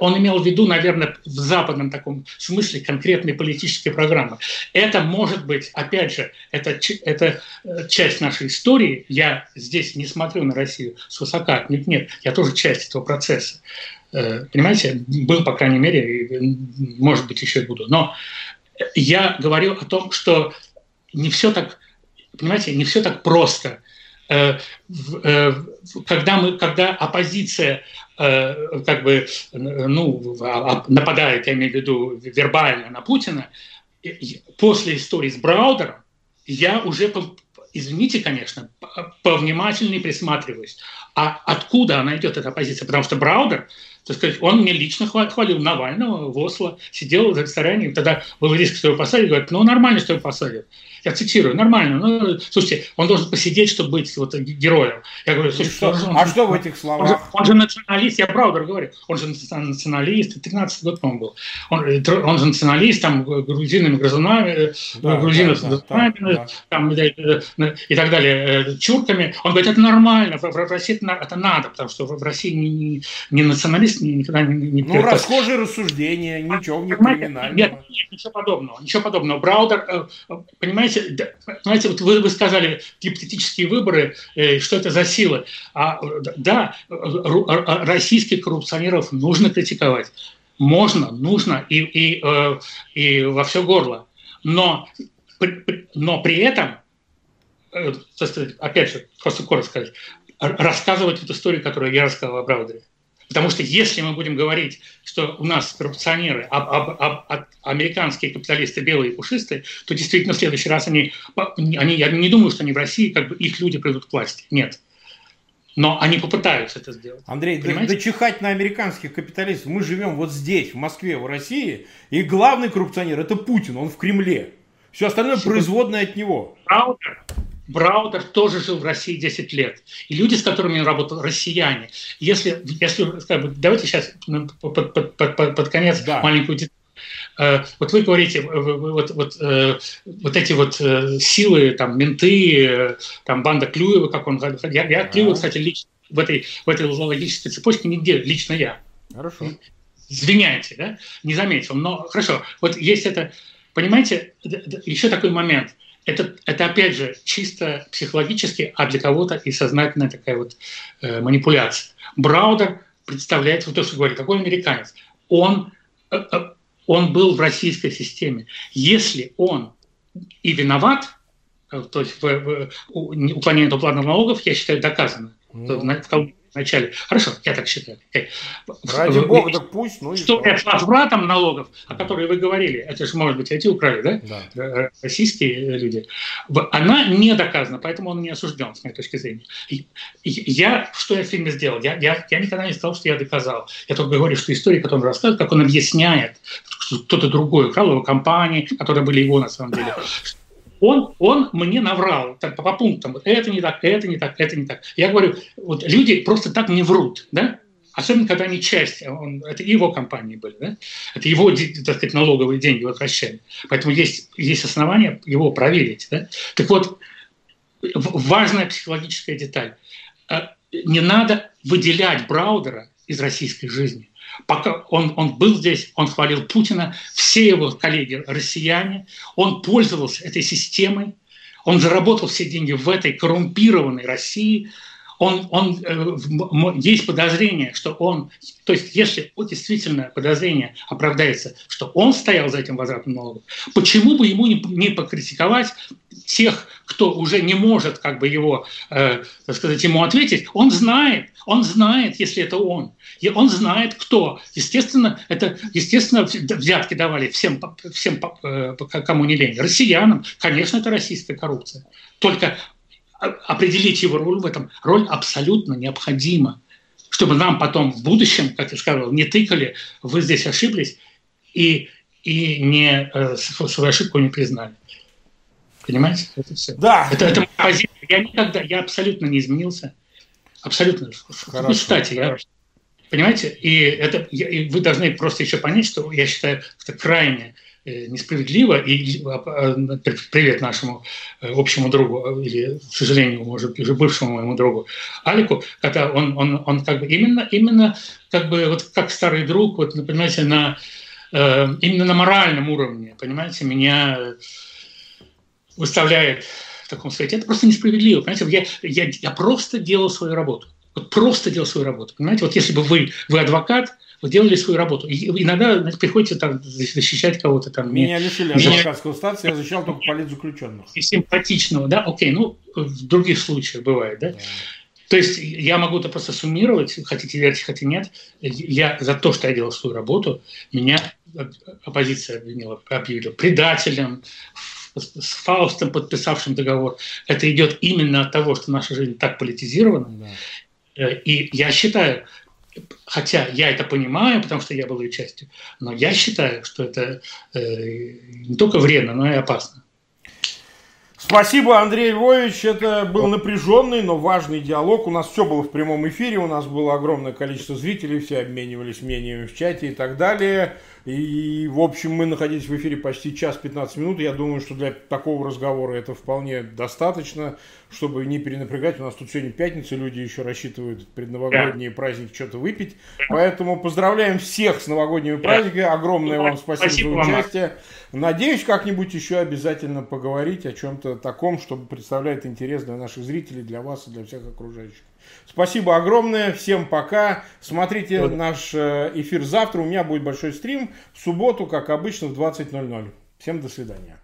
Он имел в виду, наверное, в западном таком смысле конкретной политической программы. Это может быть, опять же, это, это э, часть нашей истории. Я здесь не смотрю на Россию с высока. Нет, нет, я тоже часть этого процесса. Э, понимаете, был, по крайней мере, может быть, еще и буду. Но я говорю о том, что не все так, понимаете, не все так просто – когда, мы, когда оппозиция э, как бы, ну, а, а, нападает, я имею в виду вербально на Путина, после истории с Браудером я уже, извините, конечно, повнимательнее присматриваюсь. А откуда она идет, эта оппозиция? Потому что Браудер, так сказать, он мне лично хвалил Навального в Осло, сидел в ресторане, тогда был риск, что его посадят, говорит, ну нормально, что его посадят. Я цитирую, нормально. Ну, слушайте, он должен посидеть, чтобы быть вот героем. Я говорю, слушай, что, он, а что в этих словах? Он же, он же националист, я правда говорю, он же националист, 13 год, по-моему, был. Он, э, он же националист, там, грузинами, грызунами, э, да, грузинов да, да, да, там, и, и так далее, чурками. Он говорит, это нормально, в, России это, это надо, потому что в России не, не, не националист никогда не, не Ну, расхожие рассуждения, ничего не криминального. Нет, нет, ничего подобного, ничего подобного. Браудер, понимаете, понимаете, знаете, вот вы, вы сказали гипотетические выборы, э, что это за силы. А, да, российских коррупционеров нужно критиковать. Можно, нужно и, и, э, и во все горло. Но, но при этом, э, опять же, просто коротко сказать, рассказывать эту историю, которую я рассказал о Браудере. Потому что если мы будем говорить, что у нас коррупционеры, а, а, а, а американские капиталисты белые и пушистые, то действительно в следующий раз они, они, я не думаю, что они в России, как бы их люди придут к власти. Нет. Но они попытаются это сделать. Андрей, Понимаете? да, чихать на американских капиталистов. Мы живем вот здесь, в Москве, в России, и главный коррупционер это Путин, он в Кремле. Все остальное производное от него. Правда? Браудер тоже жил в России 10 лет. И люди, с которыми он работал, россияне. Если, если как бы, давайте сейчас под, под, под, под конец да. маленькую деталь. Э, вот вы говорите, вот, вот, э, вот эти вот э, силы, там, менты, там, банда Клюева, как он... Я, я Клюева, кстати, лично в этой, в этой логической цепочке нигде, лично я. Хорошо. Извиняйте, да? Не заметил. Но хорошо, вот есть это... Понимаете, еще такой момент – это, это опять же чисто психологически, а для кого-то и сознательная такая вот э, манипуляция. Браудер представляет, вот то, что говорит, какой американец. Он, э, э, он был в российской системе. Если он и виноват, э, то есть в, в, в уклонении от уплаты налогов, я считаю, доказано. Mm. В, вначале. Хорошо, я так считаю. Ради бога, так пусть. Ну, что это с возвратом налогов, о которой вы говорили, это же, может быть, эти украли, да? да. Э, российские люди. Она не доказана, поэтому он не осужден, с моей точки зрения. Я, что я в фильме сделал? Я, я, я никогда не сказал, что я доказал. Я только говорю, что история, которую он рассказывает, как он объясняет, кто-то другой украл его компании, которые были его на самом деле, он, он мне наврал так, по, пунктам. Это не так, это не так, это не так. Я говорю, вот люди просто так не врут, да? Особенно, когда они часть, он, это его компании были, да? это его, так сказать, налоговые деньги возвращали. Поэтому есть, есть основания его проверить. Да? Так вот, важная психологическая деталь. А, не надо выделять Браудера из российской жизни. Пока он, он был здесь, он хвалил Путина, все его коллеги россияне, он пользовался этой системой, он заработал все деньги в этой коррумпированной России, он, он, э, есть подозрение, что он, то есть если действительно подозрение оправдается, что он стоял за этим возвратом налогов, почему бы ему не, не покритиковать тех, кто уже не может как бы его, э, так сказать, ему ответить? Он знает, он знает, если это он. И он знает, кто. Естественно, это, естественно, взятки давали всем, всем э, кому не лень. Россиянам, конечно, это российская коррупция. Только определить его роль в этом, роль абсолютно необходима, чтобы нам потом в будущем, как я сказал, не тыкали, вы здесь ошиблись, и, и не, э, свою ошибку не признали. Понимаете? Это все. Да. Это, это позиция. Я никогда, я абсолютно не изменился. Абсолютно. Хорошо, ну, кстати, я, понимаете, и это, и вы должны просто еще понять, что я считаю, это крайне несправедливо. И а, а, привет нашему э, общему другу, или, к сожалению, может, уже бывшему моему другу Алику, когда он, он, он как бы именно, именно как бы вот как старый друг, вот, понимаете, на, э, именно на моральном уровне, понимаете, меня выставляет в таком свете. Это просто несправедливо, понимаете, я, я, я просто делал свою работу. Вот просто делал свою работу. Понимаете, вот если бы вы, вы адвокат, делали свою работу. И иногда знаете, приходится так защищать кого-то там. Меня лишили адвокатского статуса, я защищал только политзаключенных. И симпатичного, да, окей, ну, в других случаях бывает, да. да. То есть я могу это просто суммировать, хотите верить, хотите нет. Я за то, что я делал свою работу, меня оппозиция обвинила, объявила предателем, с Фаустом, подписавшим договор. Это идет именно от того, что наша жизнь так политизирована. Да. Э, и я считаю, хотя я это понимаю, потому что я был ее частью, но я считаю, что это э, не только вредно, но и опасно. Спасибо, Андрей Львович. Это был напряженный, но важный диалог. У нас все было в прямом эфире, у нас было огромное количество зрителей, все обменивались мнениями в чате и так далее. И, в общем, мы находились в эфире почти час 15 минут. Я думаю, что для такого разговора это вполне достаточно, чтобы не перенапрягать. У нас тут сегодня пятница, люди еще рассчитывают предновогодние праздники что-то выпить. Поэтому поздравляем всех с новогодними праздниками. Огромное вам спасибо за участие. Надеюсь, как-нибудь еще обязательно поговорить о чем-то таком, чтобы представляет интерес для наших зрителей, для вас и для всех окружающих. Спасибо огромное, всем пока. Смотрите вот. наш э, эфир завтра. У меня будет большой стрим в субботу, как обычно, в 20.00. Всем до свидания.